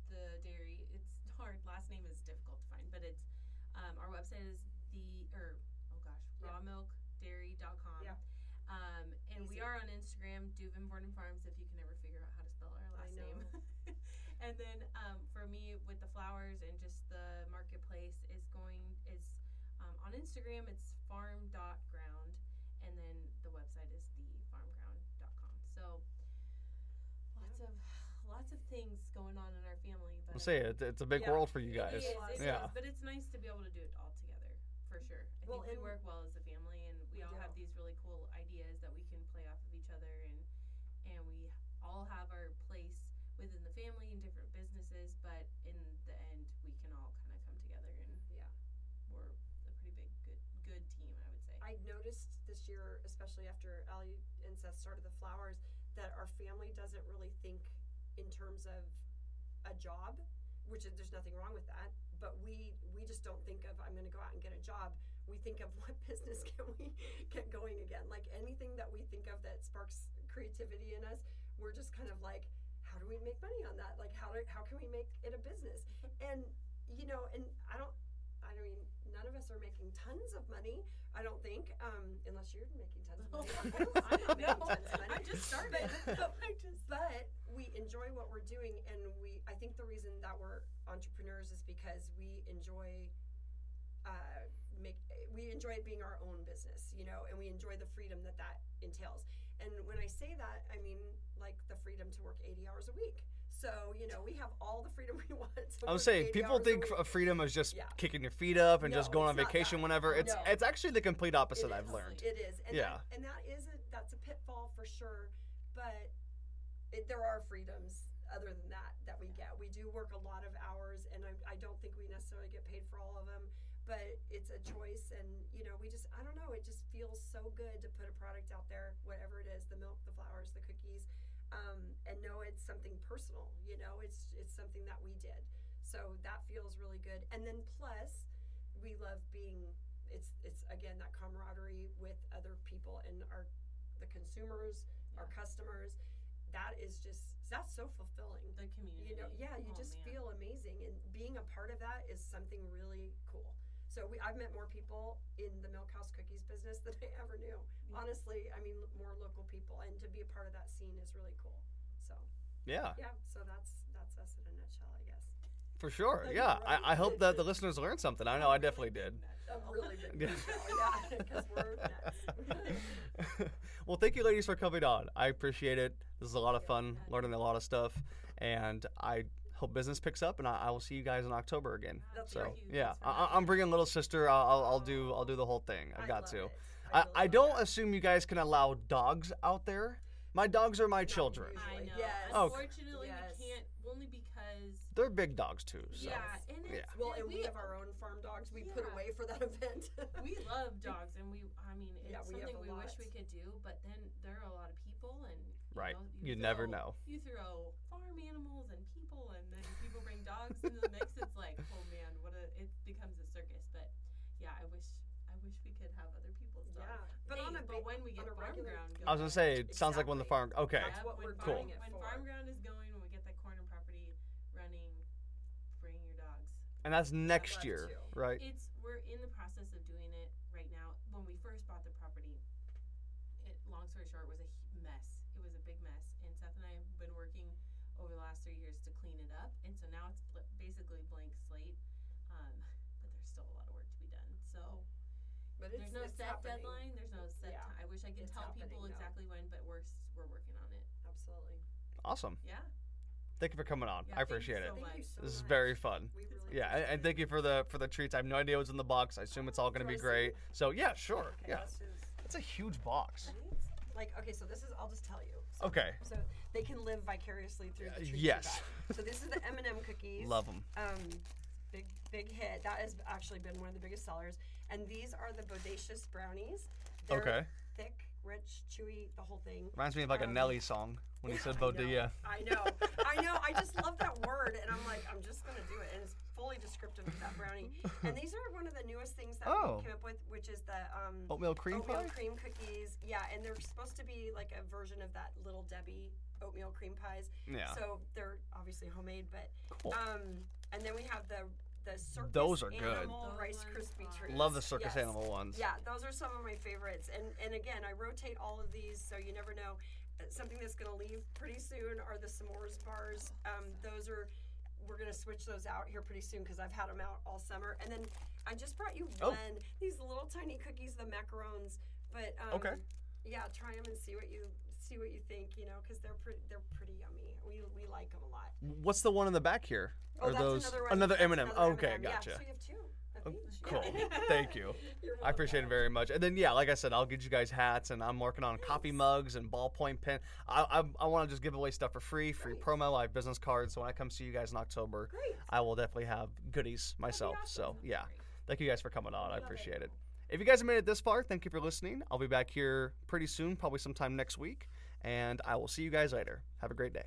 the dairy, it's hard. Last name is difficult to find, but it's um, our website is the or oh gosh, Yeah. rawmilkdairy.com. Yeah. Um, And we are on Instagram, Duivendooren Farms, if you can ever figure out how to spell our last name. <laughs> and then um, for me, with the flowers and just the marketplace is going is um, on Instagram. It's farm.ground, and then the website is thefarmground.com. So lots of lots of things going on in our family. But I'll say it. It's a big Yeah. world for you guys. is, it Yeah. is, but it's nice to be able to do it all together for sure. I Well, think we work well as a family, and we, We all do. have these really cool ideas that we can play off of each other, and and we all have our place within the family and different businesses. But in the end, we can all kind of come together, and Yeah. we're a pretty big good good team, I would say. I noticed this year, especially after Ali and Seth started the flowers, that our family doesn't really think in terms of a job, which is, there's nothing wrong with that. But we we just don't think of I'm going to go out and get a job. We think of <laughs> what business can we get going again. Like anything that we think of that sparks creativity in us, we're just kind of like, how do we make money on that? Like how do, how can we make it a business? <laughs> And you know, and I don't I mean, none of us are making tons of money. I don't think, um, unless you're making tons of money. <laughs> I'm not making tons of money. I just started. But, but, but we enjoy what we're doing, and we. I think the reason that we're entrepreneurs is because we enjoy. Uh, make we enjoy it being our own business, you know, and we enjoy the freedom that that entails. And when I say that, I mean like the freedom to work 80 hours a week. So you know, we have all the freedom <laughs> we want. To I would work say people think of freedom is just Yeah. kicking your feet up and just going on vacation that. whenever. It's No. it's actually the complete opposite. I've learned. It is, and Yeah. that, and that is a that's a pitfall for sure. But it, there are freedoms other than that that we get. We do work a lot of hours, and I, I don't think we necessarily get paid for all of them. But it's a choice, and you know, we just I don't know. It just feels so good to put a product out there, whatever it is, the milk, the flowers, the cookies, um, and know it's something personal. You know, it's it's something that we did. So that feels really good. And then plus, we love being it's it's again that camaraderie with other people and our the consumers, our customers. That is just that's so fulfilling. the community. You know, yeah, you Oh, just man. feel amazing, and being a part of that is something really cool. So we, I've met more people in the MilkHouse Cookies business <laughs> than I ever knew. Yeah. Honestly, I mean, more local people, and to be a part of that scene is really cool. So Yeah, yeah, so that's that's us in a nutshell, I guess. For sure. Like, Yeah, right. I, I hope that the listeners learned something. I know I definitely did. <laughs> A really big Yeah. Oh, yeah, we're nuts. <laughs> well, thank you, ladies, for coming on. I appreciate it. This is a lot of fun, learning a lot of stuff, and I hope business picks up. And I, I will see you guys in October again. That's So great. Thank you. yeah, I, I'm bringing little sister. I'll, I'll, I'll do I'll do the whole thing. I've got love to. it. I, I don't that. assume you guys can allow dogs out there. My dogs are my children. I know. Yes. Okay. Unfortunately, Yes. we can't only because They're big dogs too. So. yeah, and it's, Yeah. Well, and we, we have our own farm dogs we put away for that <laughs> event. we love dogs, and we I mean it's Yeah, we something a we wish we could do, but then there are a lot of people, and you Right. know, You never throw- know. You throw farm animals and people, and then people bring dogs into the mix. It's like, oh man, what a it becomes a circus. But yeah, I wish I wish we could have other people's dogs. yeah, but Hey, on a but when we get a farm regular- ground, I was gonna say it sounds like when the farm. Okay. That's what when we're farm, doing it when for. farm ground is going, when we get that corner property running, bring your dogs. And that's next year, to. right? It's we're in the process of doing it right now. When we first bought the property, it long story short was a mess. It was a big mess, and Seth and I have been working over the last three years to clean it up, and so now it's bl- basically blank slate. Um, <laughs> but there's still a lot of work to be done. So But it's, there's no it's set happening. deadline. There's no set. Yeah, time. I wish I could it's tell people happening now. exactly when, but we're we're working on it. Absolutely. Awesome. Yeah. Thank you for coming on. Yeah, I thank you appreciate it. so Thank you so This is much. very fun. We really Yeah, and, and thank you for the for the treats. I have no idea what's in the box. I assume it's all going to be you wanna great. So yeah, sure. Okay, Yeah, this it's a huge box. Like okay, so this is I'll just tell you. So, Okay. So they can live vicariously through the treats you yes. So this is the <laughs> M&M cookies. Love them. Um, big big hit. That has actually been one of the biggest sellers. And these are the bodacious brownies. They're Okay. Thick, rich, chewy, the whole thing. Reminds me of like a Um, Nelly song when he said I bodilla. I know. I know. I just love that word, and I'm like, I'm just gonna do it, and it's fully descriptive of that brownie. And these are one of the newest things that Oh. we came up with, which is the um, Oatmeal cream oatmeal pie. cream cookies. Yeah, and they're supposed to be like a version of that little Debbie oatmeal cream pies. Yeah. So they're obviously homemade, but Cool. um, and then we have the the circus Those are good. animal Those Rice ones Krispie treats. Love the circus Yes. animal ones. Yeah, those are some of my favorites. And and again, I rotate all of these, so you never know. Uh, Something that's going to leave pretty soon are the s'mores bars. Um, those are we're going to switch those out here pretty soon because I've had them out all summer. And then I just brought you Oh. one these little tiny cookies, the macarons. But um, Okay. yeah, try them and see what you see what you think. You know, because they're pretty they're pretty yummy. We we like them a lot. What's the one in the back here? Oh, Are that's those another one. another That's M&M? another okay, M&M. gotcha. Yeah, so you have two. of Oh, each. cool. <laughs> Thank you. You're I appreciate it very much. And then yeah, like I said, I'll get you guys hats, and I'm working on coffee mugs and ballpoint pen. I I, I want to just give away stuff for free, free Great. promo. I have business cards, so when I come see you guys in October, Great. I will definitely have goodies myself. So awesome. yeah, thank you guys for coming on. I appreciate it. If you guys have made it this far, thank you for listening. I'll be back here pretty soon, probably sometime next week, and I will see you guys later. Have a great day.